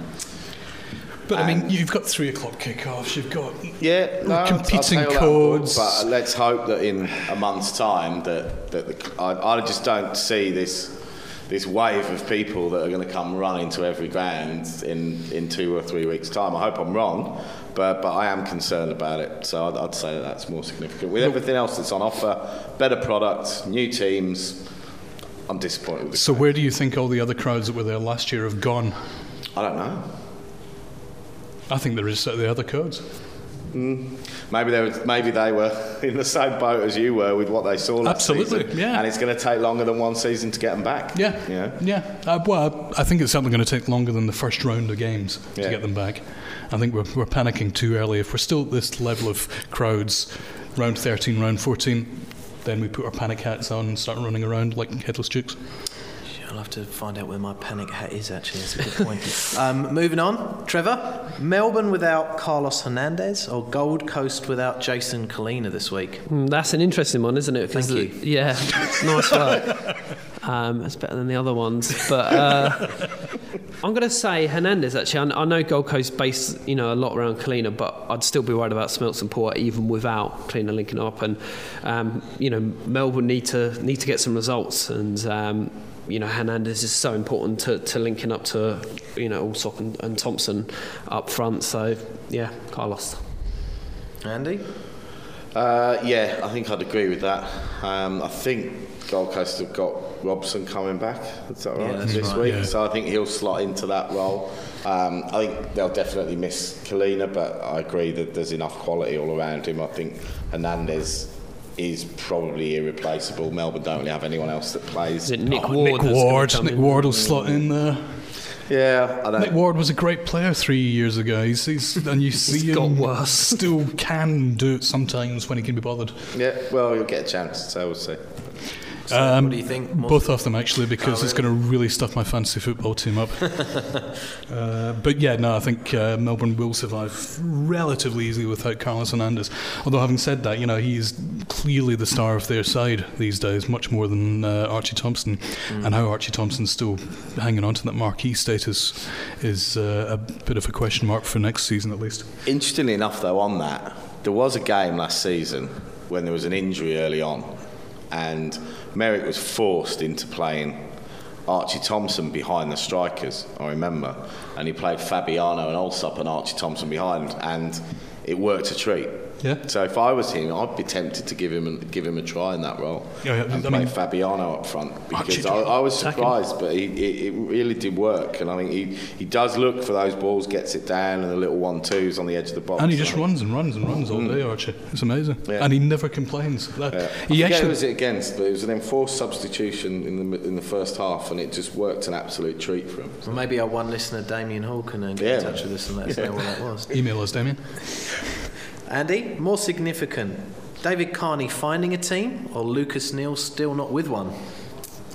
Speaker 4: But I mean, you've got three o'clock kickoffs. You've got
Speaker 3: yeah, no,
Speaker 4: competing codes.
Speaker 3: But let's hope that in a month's time that that the, I, I just don't see this this wave of people that are going to come running to every ground in, in two or three weeks' time. I hope I'm wrong, but, but I am concerned about it. So I'd, I'd say that that's more significant. With everything else that's on offer, better products, new teams, I'm disappointed.
Speaker 4: so where do you think all the other crowds that were there last year have gone?
Speaker 3: I don't know.
Speaker 4: I think there is uh, the other codes.
Speaker 3: Mm. Maybe they were, maybe they were in the same boat as you were with what they saw last
Speaker 4: Absolutely,
Speaker 3: season.
Speaker 4: yeah.
Speaker 3: And it's going to take longer than one season to get them back.
Speaker 4: Yeah,
Speaker 3: yeah,
Speaker 4: yeah. Uh, well, I think it's certainly going to take longer than the first round of games
Speaker 3: Yeah.
Speaker 4: to get them back. I think we're, we're panicking too early. If we're still at this level of crowds, round 13, round 14, then we put our panic hats on and start running around like headless chooks.
Speaker 2: I'll have to find out where my panic hat is, actually. That's a good point. um, moving on. Trevor, Melbourne without Carlos Hernandez or Gold Coast without Jason Culina this week?
Speaker 5: Mm, that's an interesting one, isn't it?
Speaker 2: Thank
Speaker 5: the- Yeah, nice work. Um, it's better than the other ones, but uh, I'm going to say Hernandez. Actually, I, I know Gold Coast based you know a lot around Culina, but I'd still be worried about Smeltz and Port even without Culina linking up. And um, you know Melbourne need to need to get some results, and um, you know Hernandez is so important to, to linking up to you know Allsopp and, and Thompson up front. So yeah, Carlos.
Speaker 2: Andy?
Speaker 3: Uh, yeah, I think I'd agree with that. Um, I think Gold Coast have got Robson coming back. Is that right?
Speaker 2: Yeah, that's
Speaker 3: this
Speaker 2: right.
Speaker 3: week,
Speaker 4: Yeah.
Speaker 3: so I think he'll slot into that role. Um, I think they'll definitely miss Culina, but I agree that there's enough quality all around him. I think Hernandez is probably irreplaceable. Melbourne don't really have anyone else that plays.
Speaker 5: Is it Nick
Speaker 4: Oh,
Speaker 5: Ward?
Speaker 4: Nick Ward. Nick
Speaker 5: in?
Speaker 4: Ward will slot in there.
Speaker 3: Yeah, I don't.
Speaker 4: Nick Ward was a great player three years ago. He's, he's and you see
Speaker 5: got
Speaker 4: him
Speaker 5: worse.
Speaker 4: still can do it sometimes when he can be bothered.
Speaker 3: Yeah, well, you'll get a chance, so we'll see.
Speaker 2: So
Speaker 4: Um,
Speaker 2: what do you think?
Speaker 4: Both of them actually, because
Speaker 2: Oh,
Speaker 4: it's going to really stuff my fantasy football team up. uh, but yeah, no, I think uh, Melbourne will survive relatively easily without Carlos Hernandez. Although having said that, you know he's clearly the star of their side these days, much more than uh, Archie Thompson. And how Archie Thompson's still hanging on to that marquee status is uh, a bit of a question mark for next season at least.
Speaker 3: Interestingly enough, though, on that, there was a game last season when there was an injury early on, and Merrick was forced into playing Archie Thompson behind the strikers, I remember. And he played Fabiano and Allsopp and Archie Thompson behind, and it worked a treat.
Speaker 4: Yeah.
Speaker 3: So if I was him, I'd be tempted to give him a, give him a try in that role
Speaker 4: Yeah, yeah,
Speaker 3: and
Speaker 4: I
Speaker 3: play
Speaker 4: mean-
Speaker 3: Fabiano up front because I, I was surprised, but he, it, it really did work, and I think he, he does look for those balls, gets it down, and the little one twos on the edge of the box.
Speaker 4: And he just runs and runs and runs all day, Archie. It's amazing.
Speaker 3: Yeah.
Speaker 4: And he never complains. That,
Speaker 3: Yeah.
Speaker 4: He
Speaker 3: forget
Speaker 4: actually
Speaker 3: was it against, but it was an enforced substitution in the in the first half, and it just worked an absolute treat for him.
Speaker 2: Well, maybe our one listener, Damien Hall, can uh, get in touch with us and let us know what that was.
Speaker 4: email us, Damien.
Speaker 2: Andy, more significant, David Carney finding a team or Lucas Neill still not with one?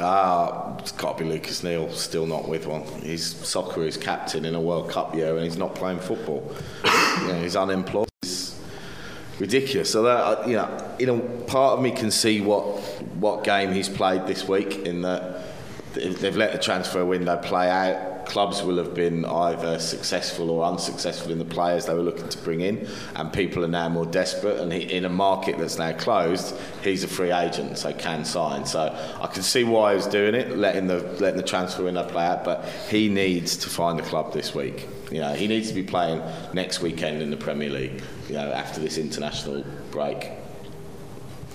Speaker 3: Ah, it's got to be Lucas Neill, still not with one. He's Socceroos captain in a World Cup year, and he's not playing football. you know, he's unemployed. It's ridiculous. So that uh, you know, you know, part of me can see what what game he's played this week in that they've let the transfer window play out. Clubs will have been either successful or unsuccessful in the players they were looking to bring in, and people are now more desperate. And he, in a market that's now closed, he's a free agent, so can sign. So I can see why he was doing it, letting the letting the transfer window play out. But he needs to find a club this week. You know, he needs to be playing next weekend in the Premier League. You know, after this international break.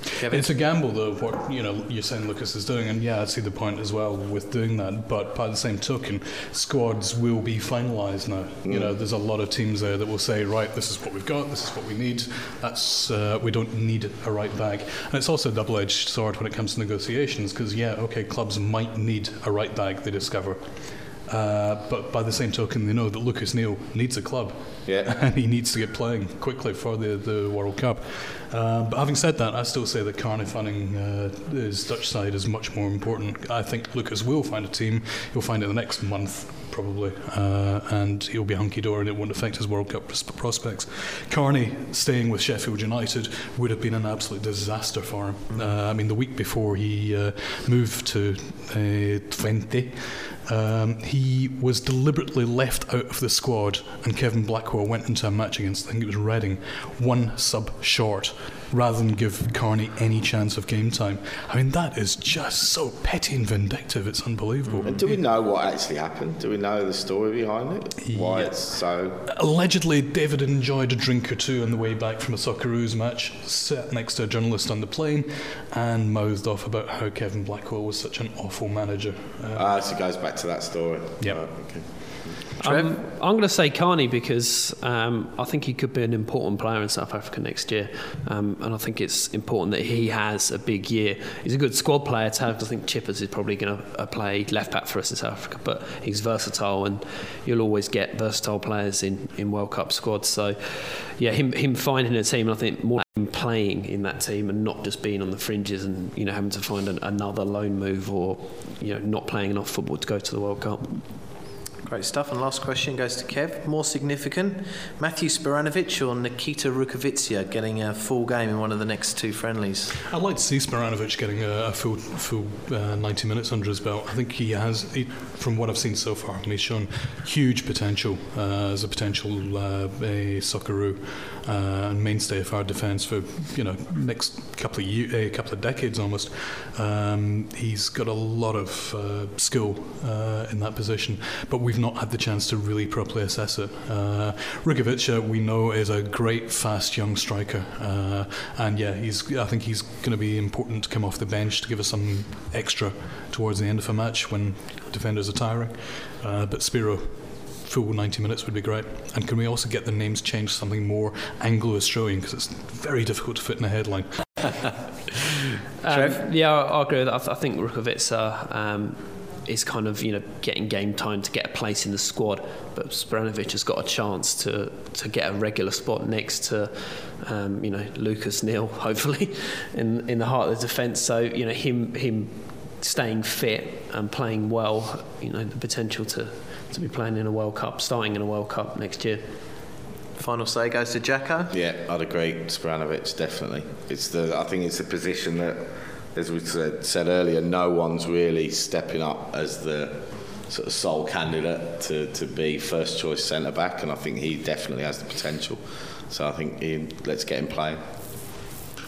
Speaker 2: Kevin?
Speaker 4: It's a gamble, though, what you know you're saying Lucas is doing, and yeah, I see the point as well with doing that. But by the same token, squads will be finalised now. You know, there's a lot of teams there that will say, right, this is what we've got, this is what we need. That's uh, we don't need a right back, and it's also a double-edged sword when it comes to negotiations because yeah, okay, clubs might need a right back. They discover. Uh, but by the same token, they know that Lucas Neill needs a club.
Speaker 3: Yeah.
Speaker 4: and he needs to get playing quickly for the, the World Cup. Um, but having said that, I still say that Carney funding uh, his Dutch side is much more important. I think Lucas will find a team. He'll find it in the next month. Probably, uh, and he'll be hunky dory, and it won't affect his World Cup prospects. Carney staying with Sheffield United would have been an absolute disaster for him. Uh, I mean, the week before he uh, moved to uh, Twente. Um, he was deliberately left out of the squad, and Kevin Blackwell went into a match against, I think it was Reading, one sub short rather than give Carney any chance of game time. I mean, that is just so petty and vindictive. It's unbelievable.
Speaker 3: And do we know what actually happened? Do we know the story behind it? Why yeah. it's so?
Speaker 4: Allegedly, David enjoyed a drink or two on the way back from a Socceroos match, sat next to a journalist on the plane, and mouthed off about how Kevin Blackwell was such an awful manager.
Speaker 3: Um, ah, so it goes back to that story.
Speaker 4: Yeah. Oh, okay.
Speaker 5: Um, I'm going to say Carney because um, I think he could be an important player in South Africa next year, um, and I think it's important that he has a big year. He's a good squad player to have. I think Chippers is probably going to uh, play left back for us in South Africa, but he's versatile, and you'll always get versatile players in, in World Cup squads. So, yeah, him him finding a team, and I think more than playing in that team and not just being on the fringes and you know having to find an, another loan move or you know not playing enough football to go to the World Cup.
Speaker 2: Great stuff. And last question goes to Kev. More significant, Matthew Spiranovic or Nikita Rukavytsya getting a full game in one of the next two friendlies?
Speaker 4: I'd like to see Spiranovic getting a, full full uh, 90 minutes under his belt. I think he has, he, from what I've seen so far, he's shown huge potential uh, as a potential uh, a Socceroo uh, and mainstay of our defence for you know next couple of a couple of decades almost. Um, he's got a lot of uh, skill uh, in that position, but we've not had the chance to really properly assess it. Uh, Rukavytsya, we know, is a great, fast young striker, uh, and yeah, he's. I think he's going to be important to come off the bench to give us some extra towards the end of a match when defenders are tiring. Uh, but Spiro full 90 minutes would be great. And can we also get the names changed to something more Anglo-Australian because it's very difficult to fit in a headline.
Speaker 5: um, yeah, I agree with that. I, think Rukavytsya um, is kind of you know getting game time to get a place in the squad, but Spiranovic has got a chance to to get a regular spot next to um, you know Lucas Neill, hopefully, in in the heart of the defence. So you know him him staying fit and playing well, you know the potential to to be playing in a World Cup, starting in a World Cup next year.
Speaker 2: Final say goes to Jacko.
Speaker 3: Yeah, I'd agree. Spiranovic definitely. It's the. I think it's a position that, as we said, said earlier, no one's really stepping up as the sort of sole candidate to, to be first choice centre back, and I think he definitely has the potential. So I think he, let's get him playing.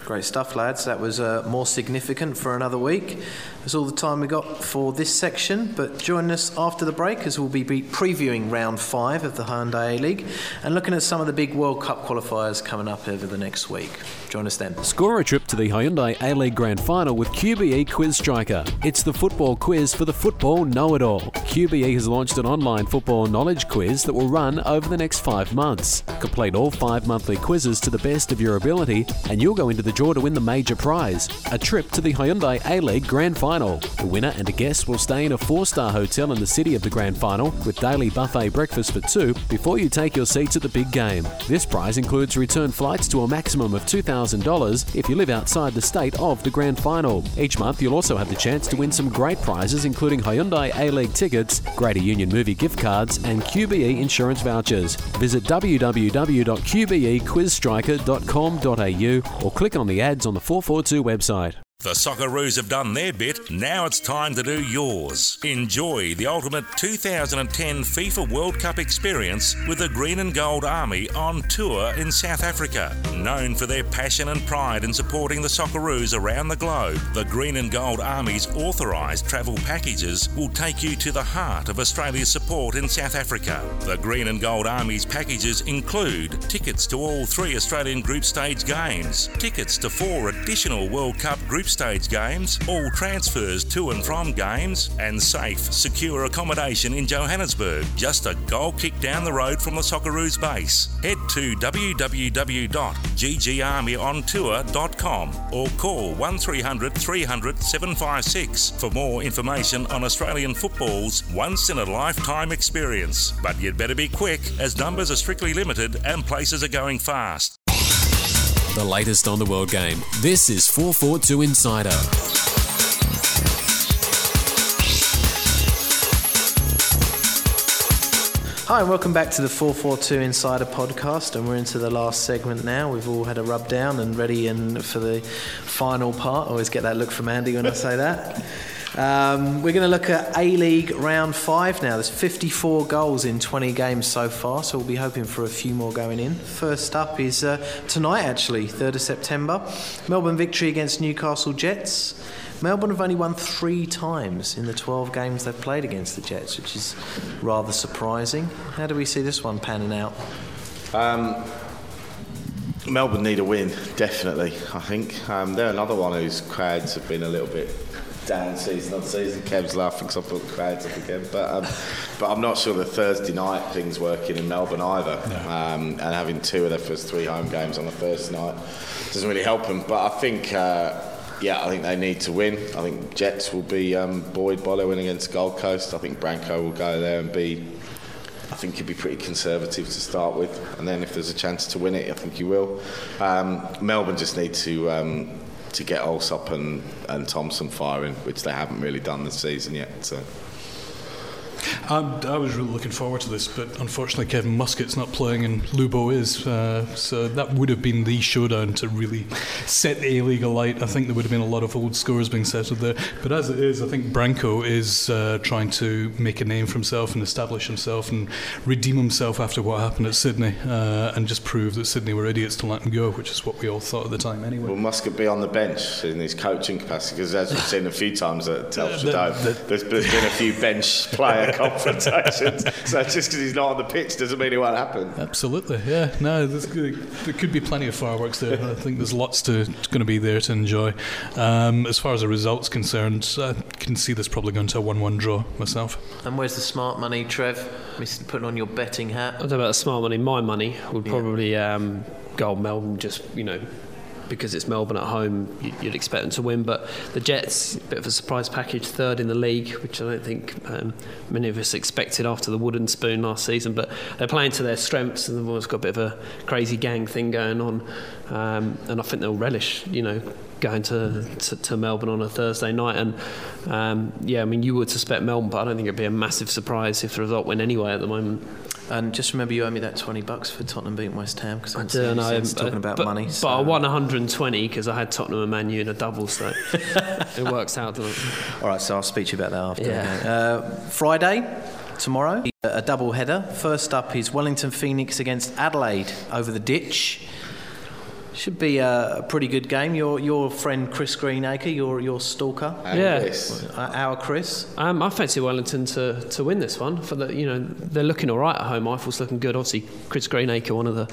Speaker 2: Great stuff, lads. That was uh, more significant for another week. That's all the time we got for this section, but join us after the break as we'll be previewing round five of the Hyundai A League and looking at some of the big World Cup qualifiers coming up over the next week. Join us then.
Speaker 1: Score a trip to the Hyundai A League Grand Final with QBE Quiz Striker. It's the football quiz for the football know it all. QBE has launched an online football knowledge quiz that will run over the next five months. Complete all five monthly quizzes to the best of your ability, and you'll go into the draw to win the major prize a trip to the Hyundai A League Grand Final. The winner and a guest will stay in a four star hotel in the city of the grand final with daily buffet breakfast for two before you take your seats at the big game. This prize includes return flights to a maximum of $2,000 if you live outside the state of the grand final. Each month, you'll also have the chance to win some great prizes, including Hyundai A League tickets, Greater Union movie gift cards, and QBE insurance vouchers. Visit www.qbequizstriker.com.au or click on the ads on the 442 website.
Speaker 6: The Socceroos have done their bit, now it's time to do yours. Enjoy the ultimate 2010 FIFA World Cup experience with the Green and Gold Army on tour in South Africa. Known for their passion and pride in supporting the Socceroos around the globe, the Green and Gold Army's authorised travel packages will take you to the heart of Australia's support in South Africa. The Green and Gold Army's packages include tickets to all three Australian group stage games, tickets to four additional World Cup group stage games, all transfers to and from games, and safe, secure accommodation in Johannesburg, just a goal kick down the road from the Socceroos base. Head to www.ggarmyontour.com or call 1300 300 756 for more information on Australian football's once in a lifetime experience. But you'd better be quick as numbers are strictly limited and places are going fast
Speaker 1: the latest on the world game. This is 442 Insider.
Speaker 2: Hi, and welcome back to the 442 Insider podcast. And we're into the last segment now. We've all had a rub down and ready and for the final part. I always get that look from Andy when I say that. Um, we're going to look at A League round five now. There's 54 goals in 20 games so far, so we'll be hoping for a few more going in. First up is uh, tonight, actually, 3rd of September. Melbourne victory against Newcastle Jets. Melbourne have only won three times in the 12 games they've played against the Jets, which is rather surprising. How do we see this one panning out?
Speaker 3: Um, Melbourne need a win, definitely. I think um, they're another one whose crowds have been a little bit down season on season. Kev's laughing because I put the crowds up again, but um, but I'm not sure the Thursday night thing's working in Melbourne either. No. Um, and having two of their first three home games on a Thursday night doesn't really help them. But I think. Uh, yeah, I think they need to win. I think Jets will be um, buoyed by their win against Gold Coast. I think Branko will go there and be. I think he'll be pretty conservative to start with, and then if there's a chance to win it, I think he will. Um, Melbourne just need to um, to get Allsopp and, and Thompson firing, which they haven't really done this season yet. So.
Speaker 4: Um, I was really looking forward to this, but unfortunately, Kevin Muscat's not playing and Lubo is. Uh, so that would have been the showdown to really set the A League alight. I think there would have been a lot of old scores being settled there. But as it is, I think Branko is uh, trying to make a name for himself and establish himself and redeem himself after what happened at Sydney uh, and just prove that Sydney were idiots to let him go, which is what we all thought at the time anyway.
Speaker 3: Will Muscat be on the bench in his coaching capacity? Because as we've seen a few times at Telstra Dome, there's been a few bench player confrontations. so just because he's not on the pitch doesn't mean it won't happen.
Speaker 4: Absolutely, yeah. No, there could be plenty of fireworks there. I think there's lots to going to be there to enjoy. Um, as far as the results concerned, I can see this probably going to a one-one draw myself.
Speaker 2: And where's the smart money, Trev? Putting on your betting hat.
Speaker 5: I don't know about the smart money. My money would probably yeah. um, go Melbourne. Just you know, because it's Melbourne at home, you'd expect them to win. But the Jets, a bit of a surprise package, third in the league, which I don't think um, many of us expected after the wooden spoon last season. But they're playing to their strengths, and they've always got a bit of a crazy gang thing going on. Um, and I think they'll relish, you know, going to, to, to, Melbourne on a Thursday night. And um, yeah, I mean, you would suspect Melbourne, but I don't think it'd be a massive surprise if the result went anyway at the moment.
Speaker 2: And just remember, you owe me that twenty bucks for Tottenham beating West Ham because I
Speaker 5: don't know.
Speaker 2: Talking about
Speaker 5: but,
Speaker 2: money,
Speaker 5: so. but I won 120 because I had Tottenham and Man U in a double, so it works out. All
Speaker 2: right, so I'll speak to you about that after. Yeah. Uh, Friday, tomorrow, a double header. First up is Wellington Phoenix against Adelaide over the ditch. Should be a, pretty good game. Your your friend Chris Greenacre, your your stalker.
Speaker 5: yeah, Chris.
Speaker 2: Uh, our Chris.
Speaker 5: Um, I fancy Wellington to, to win this one. For the you know they're looking all right at home. Ifill's looking good. Obviously, Chris Greenacre, one of the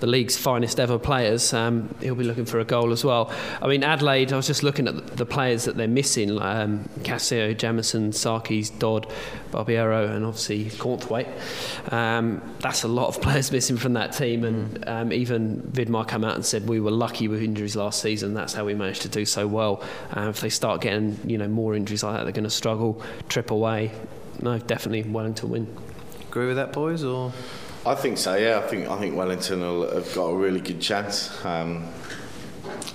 Speaker 5: the league's finest ever players. Um, he'll be looking for a goal as well. I mean Adelaide. I was just looking at the players that they're missing: um, Cassio, Jamieson, Sarkis, Dodd, Barbiero, and obviously Cornthwaite. Um, that's a lot of players missing from that team, and um, even Vidmar came out and said said we were lucky with injuries last season. That's how we managed to do so well. And if they start getting you know more injuries like that, they're going to struggle. Trip away. No, definitely Wellington win.
Speaker 2: Agree with that, boys, or?
Speaker 3: I think so. Yeah, I think I think Wellington will, have got a really good chance. Um,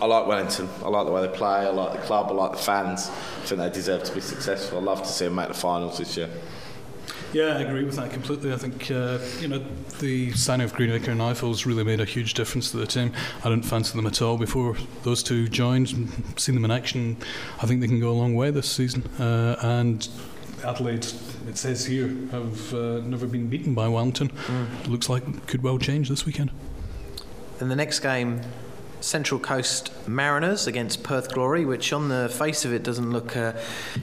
Speaker 3: I like Wellington. I like the way they play. I like the club. I like the fans. I think they deserve to be successful. I'd love to see them make the finals this year.
Speaker 4: Yeah, I agree with that completely. I think uh, you know the signing of Greenacre and Ifill's really made a huge difference to the team. I didn't fancy them at all before those two joined. Seen them in action, I think they can go a long way this season. Uh, and Adelaide, it says here, have uh, never been beaten by Wellington. Mm. Looks like could well change this weekend.
Speaker 2: In the next game, Central Coast Mariners against Perth Glory, which on the face of it doesn't look uh,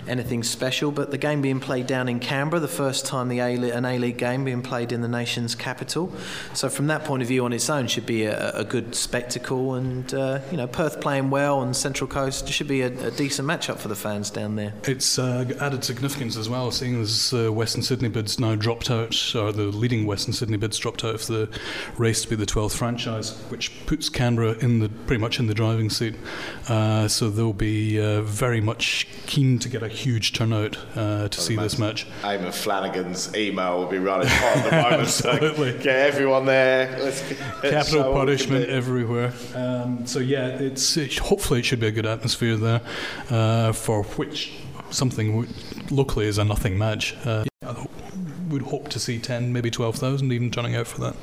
Speaker 2: anything special, but the game being played down in Canberra, the first time the A- an A League game being played in the nation's capital. So from that point of view, on its own, should be a, a good spectacle, and uh, you know Perth playing well and Central Coast should be a, a decent matchup for the fans down there.
Speaker 4: It's uh, added significance as well, seeing as uh, Western Sydney bids now dropped out, or the leading Western Sydney bids dropped out of the race to be the 12th franchise, which puts Canberra in the the pretty much in the driving seat. Uh, so they'll be uh, very much keen to get a huge turnout uh, to see this match.
Speaker 3: Eamon Flanagan's email will be running hot at the moment.
Speaker 4: Absolutely.
Speaker 3: So get everyone there. Let's
Speaker 4: Capital punishment everywhere. Um, so yeah, it's it, hopefully it should be a good atmosphere there, uh, for which something locally is a nothing match. Uh, would hope to see 10, maybe 12,000 even turning out for that.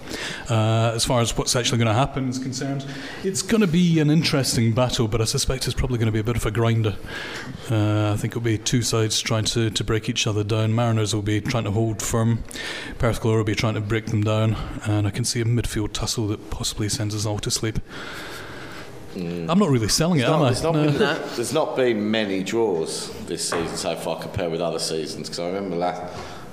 Speaker 4: Uh, as far as what's actually going to happen is concerned, it's going to be an interesting battle, but I suspect it's probably going to be a bit of a grinder. Uh, I think it'll be two sides trying to, to break each other down. Mariners will be trying to hold firm, Perth Glory will be trying to break them down, and I can see a midfield tussle that possibly sends us all to sleep. Mm. I'm not really selling it,
Speaker 3: not,
Speaker 4: am I?
Speaker 3: There's not, no. been, there's not been many draws this season so far compared with other seasons. Because I remember last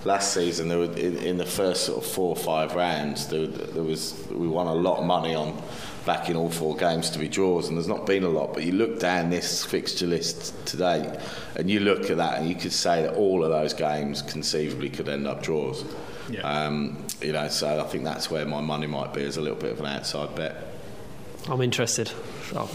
Speaker 3: last season, there were in, in, the first sort of four or five rounds, there, there, was we won a lot of money on backing all four games to be draws, and there's not been a lot. But you look down this fixture list today, and you look at that, and you could say that all of those games conceivably could end up draws. Yeah. Um, you know, so I think that's where my money might be as a little bit of an outside bet.
Speaker 5: I'm interested.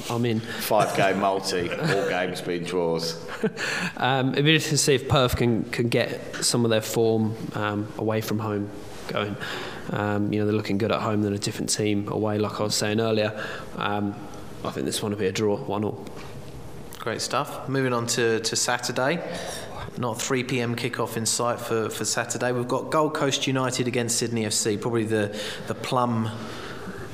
Speaker 5: I'm in.
Speaker 3: Five game multi, all games being draws.
Speaker 5: um, it'd be interesting to see if Perth can, can get some of their form um, away from home going. Um, you know, they're looking good at home than a different team away, like I was saying earlier. Um, I think this one will be a draw, 1 all.
Speaker 2: Great stuff. Moving on to, to Saturday. Not 3 p.m. kickoff in sight for, for Saturday. We've got Gold Coast United against Sydney FC, probably the, the plum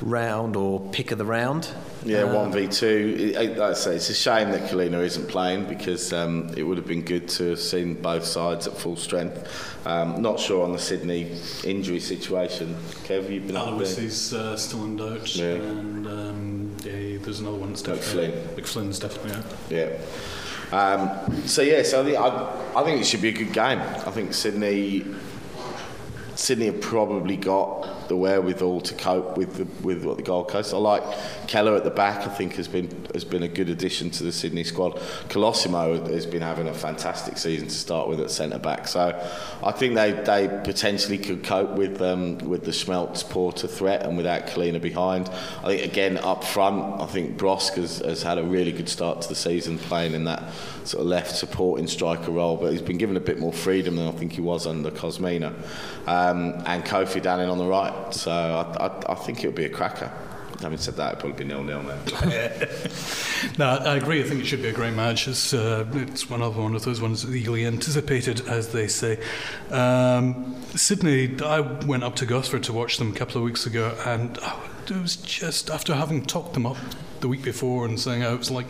Speaker 2: round or pick of the round.
Speaker 3: Yeah, um, one v two. Like I say, it's a shame that Culina isn't playing because um, it would have been good to have seen both sides at full strength. Um, not sure on the Sydney injury situation. Kev, you've been
Speaker 4: Aloisi is uh, still in doubt, yeah. and um, yeah, there's another one that's definitely McFlynn. McFlynn's definitely out.
Speaker 3: Yeah. Um, so yeah, so I I, I think it should be a good game. I think Sydney Sydney have probably got the wherewithal to cope with the, with what the Gold Coast. I like Keller at the back. I think has been has been a good addition to the Sydney squad. Colosimo has been having a fantastic season to start with at centre back. So I think they, they potentially could cope with um, with the Smeltz Porter threat and without Culina behind. I think again up front, I think Brosque has, has had a really good start to the season playing in that sort of left supporting striker role, but he's been given a bit more freedom than I think he was under Kosmina. Um, and Kofi Danning on the right. So I, I, I think it would be a cracker. Having said that, it'd probably be nil-nil now.
Speaker 4: no, I agree. I think it should be a great match. It's, uh, it's one of one of those ones eagerly anticipated, as they say. Um, Sydney, I went up to Gosford to watch them a couple of weeks ago, and oh, it was just after having talked them up the week before and saying oh, it was like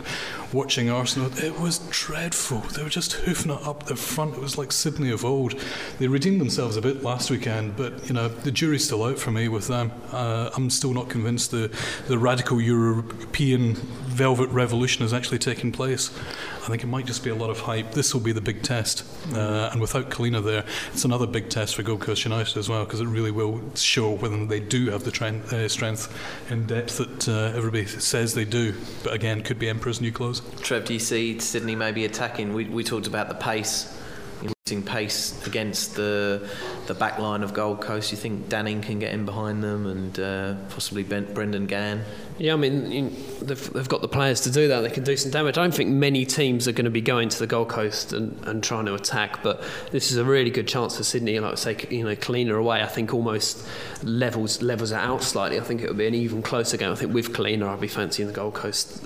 Speaker 4: watching Arsenal. It was dreadful. They were just hoofing it up the front. It was like Sydney of old. They redeemed themselves a bit last weekend, but you know the jury's still out for me with them. Uh, I'm still not convinced the the radical European velvet revolution has actually taken place. I think it might just be a lot of hype. This will be the big test, uh, and without Culina there, it's another big test for Gold Coast United as well because it really will show whether they do have the uh, strength and depth that uh, everybody says they do. But again, could be Emperor's new clothes.
Speaker 2: Trev, do you see Sydney maybe attacking? We, we talked about the pace losing pace against the the back line of Gold Coast. You think Danning can get in behind them and uh, possibly ben, Brendan Gan?
Speaker 5: Yeah, I mean you they've, they've got the players to do that. They can do some damage. I don't think many teams are going to be going to the Gold Coast and, and trying to attack, but this is a really good chance for Sydney. Like I say, you know, Culina away. I think almost levels levels it out slightly. I think it would be an even closer game. I think with Culina, I'd be fancying the Gold Coast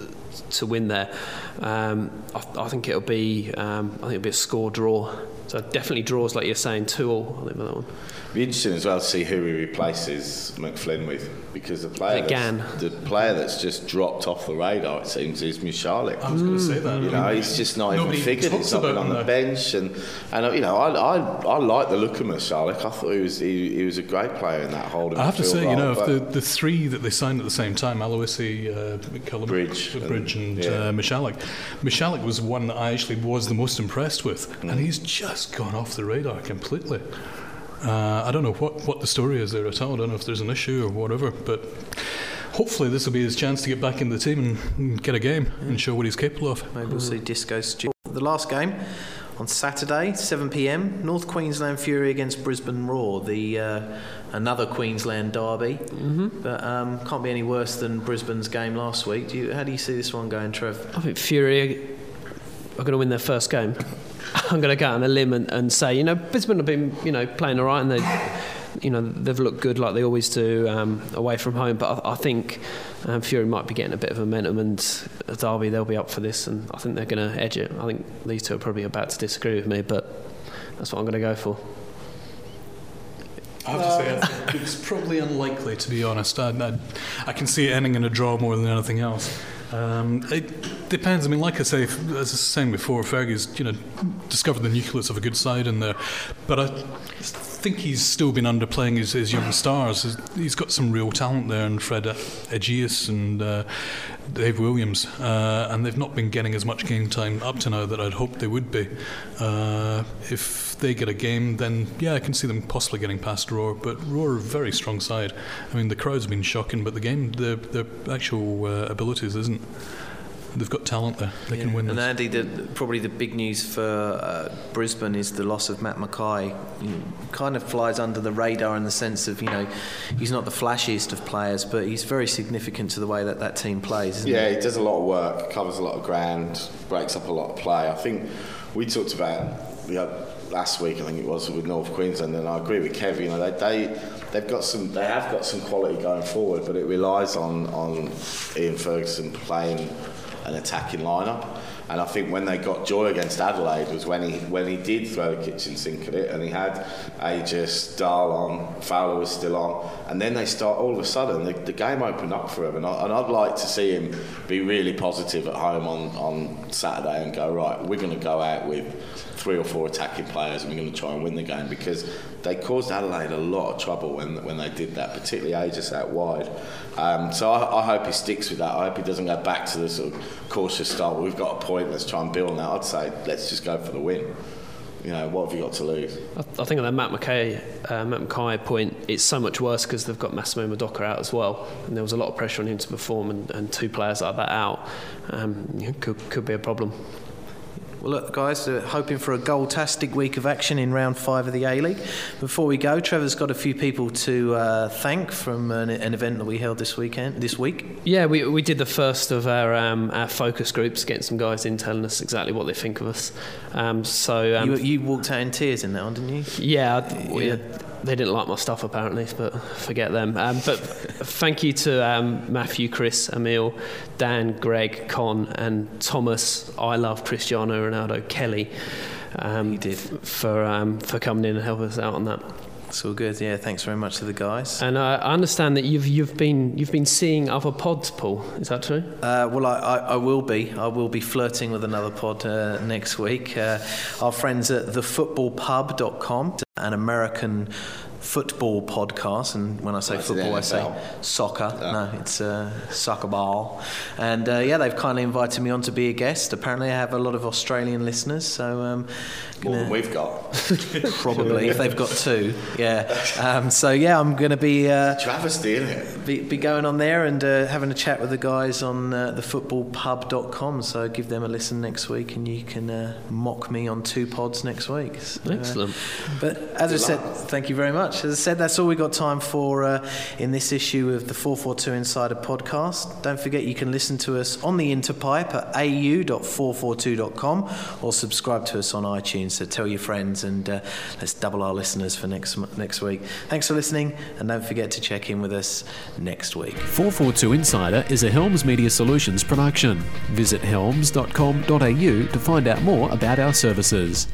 Speaker 5: to win there. Um, I, I, think it'll be um, I think it'll be a score draw. So definitely draws, like you're saying, two all. I think that one.
Speaker 3: Be interesting as well to see who he replaces McFlynn with, because the player, that's, the player that's just dropped off the radar, it seems, is Michalek.
Speaker 4: I was going to say that.
Speaker 3: You know, he's just not even figured. He's not been on the bench, and and you know, I I, I like the look of Michalek. I thought he was he, he was a great player in that holding.
Speaker 4: I have to say, role, you know, the the three that they signed at the same time, Aloisi, uh,
Speaker 3: Bridge,
Speaker 4: Bridge, and, and yeah. uh, Michalek. Michalek was one that I actually was the most impressed with, mm. and he's just gone off the radar completely. Uh, I don't know what, what the story is there at all. I don't know if there's an issue or whatever, but hopefully this will be his chance to get back in the team and get a game and show what he's capable of.
Speaker 2: Maybe we'll see Disco Stu. The last game on Saturday, 7 p.m. North Queensland Fury against Brisbane Roar, the uh, another Queensland derby. Mm-hmm. But um, can't be any worse than Brisbane's game last week. Do you, how do you see this one going, Trev?
Speaker 5: I think Fury are going to win their first game. I'm going to go on a limb and, and, say, you know, Brisbane have been, you know, playing all right and they, you know, they've looked good like they always do um, away from home. But I, I think um, Fury might be getting a bit of momentum, and Derby they'll be up for this, and I think they're going to edge it. I think these two are probably about to disagree with me, but that's what I'm going to go for.
Speaker 4: I have to say, it's probably unlikely, to be honest. I, I, I can see it ending in a draw more than anything else. Um, it depends. I mean, like I say, as I was saying before, Fergie's you know discovered the nucleus of a good side in there, but I think he's still been underplaying his, his young stars. He's got some real talent there, and Fred Agius and uh, Dave Williams, uh, and they've not been getting as much game time up to now that I'd hoped they would be. Uh, if they get a game, then yeah, I can see them possibly getting past Roar. But Roar are a very strong side. I mean, the crowd's been shocking, but the game, their their actual uh, abilities isn't they've got talent there. They yeah. can win.
Speaker 2: And Andy, the, probably the big news for uh, Brisbane is the loss of Matt McKay. He kind of flies under the radar in the sense of you know he's not the flashiest of players, but he's very significant to the way that that team plays.
Speaker 3: yeah,
Speaker 2: he?
Speaker 3: he does a lot of work, covers a lot of ground, breaks up a lot of play. I think we talked about you know, last week. I think it was with North Queensland, and I agree with Kevin. You know, they, they they've got some, they have got some quality going forward, but it relies on on Ian Ferguson playing an attacking lineup. And I think when they got joy against Adelaide was when he when he did throw the kitchen sink at it, and he had Agius, Dahl on, Fowler was still on, and then they start all of a sudden the, the game opened up for him, and, I, and I'd like to see him be really positive at home on on Saturday and go right, we're going to go out with three or four attacking players and we're going to try and win the game because they caused Adelaide a lot of trouble when when they did that, particularly Agius out wide. Um, so I, I, hope he sticks with that. I hope he doesn't go back to the sort of cautious style. We've got a point. Let's try and build that. I'd say let's just go for the win. You know, what have you got to lose?
Speaker 5: I, I think on that Matt McKay, uh, Matt McKay point, it's so much worse because they've got Massimo Murdocca out as well, and there was a lot of pressure on him to perform, and, and two players like that out um, could could be a problem.
Speaker 2: Well, look, guys, uh, hoping for a goal-tastic week of action in round five of the A League. Before we go, Trevor's got a few people to uh, thank from an, an, event that we held this weekend. This week.
Speaker 5: Yeah, we, we did the first of our um, our focus groups, getting some guys in telling us exactly what they think of us. Um, so
Speaker 2: um, you, you, walked out in tears in that one, didn't you?
Speaker 5: Yeah, yeah they didn't like my stuff apparently, but forget them. Um, but thank you to um, Matthew, Chris, Emil, Dan, Greg, Con, and Thomas. I love Cristiano Ronaldo, Kelly.
Speaker 2: Um, he did
Speaker 5: for um, for coming in and helping us out on that.
Speaker 2: It's all good. Yeah, thanks very much to the guys.
Speaker 5: And uh, I understand that you've you've been you've been seeing other pods, Paul. Is that true?
Speaker 2: Uh, well, I, I, I, will be. I will be flirting with another pod uh, next week. Uh, our friends at thefootballpub.com, an American football podcast, and when I say football, I say soccer. Oh. No, it's uh, soccer ball. And uh, yeah, they've kindly invited me on to be a guest. Apparently, I have a lot of Australian listeners, so um,
Speaker 3: more than we've got.
Speaker 2: probably if they've got two. Yeah. Um, so yeah, I'm going to be uh,
Speaker 3: travesty, isn't it?
Speaker 2: Be, be, going on there and uh, having a chat with the guys on uh, thefootballpub.com. So give them a listen next week, and you can uh, mock me on two pods next week. So,
Speaker 5: uh, Excellent.
Speaker 2: but as Good I said, thank you very much. As I said, that's all we've got time for uh, in this issue of the 442 Insider podcast. Don't forget you can listen to us on the Interpipe at au.442.com or subscribe to us on iTunes. So tell your friends and uh, let's double our listeners for next next week. Thanks for listening, and don't forget to check in with us next week.
Speaker 1: 442 Insider is a Helms Media Solutions production. Visit helms.com.au to find out more about our services.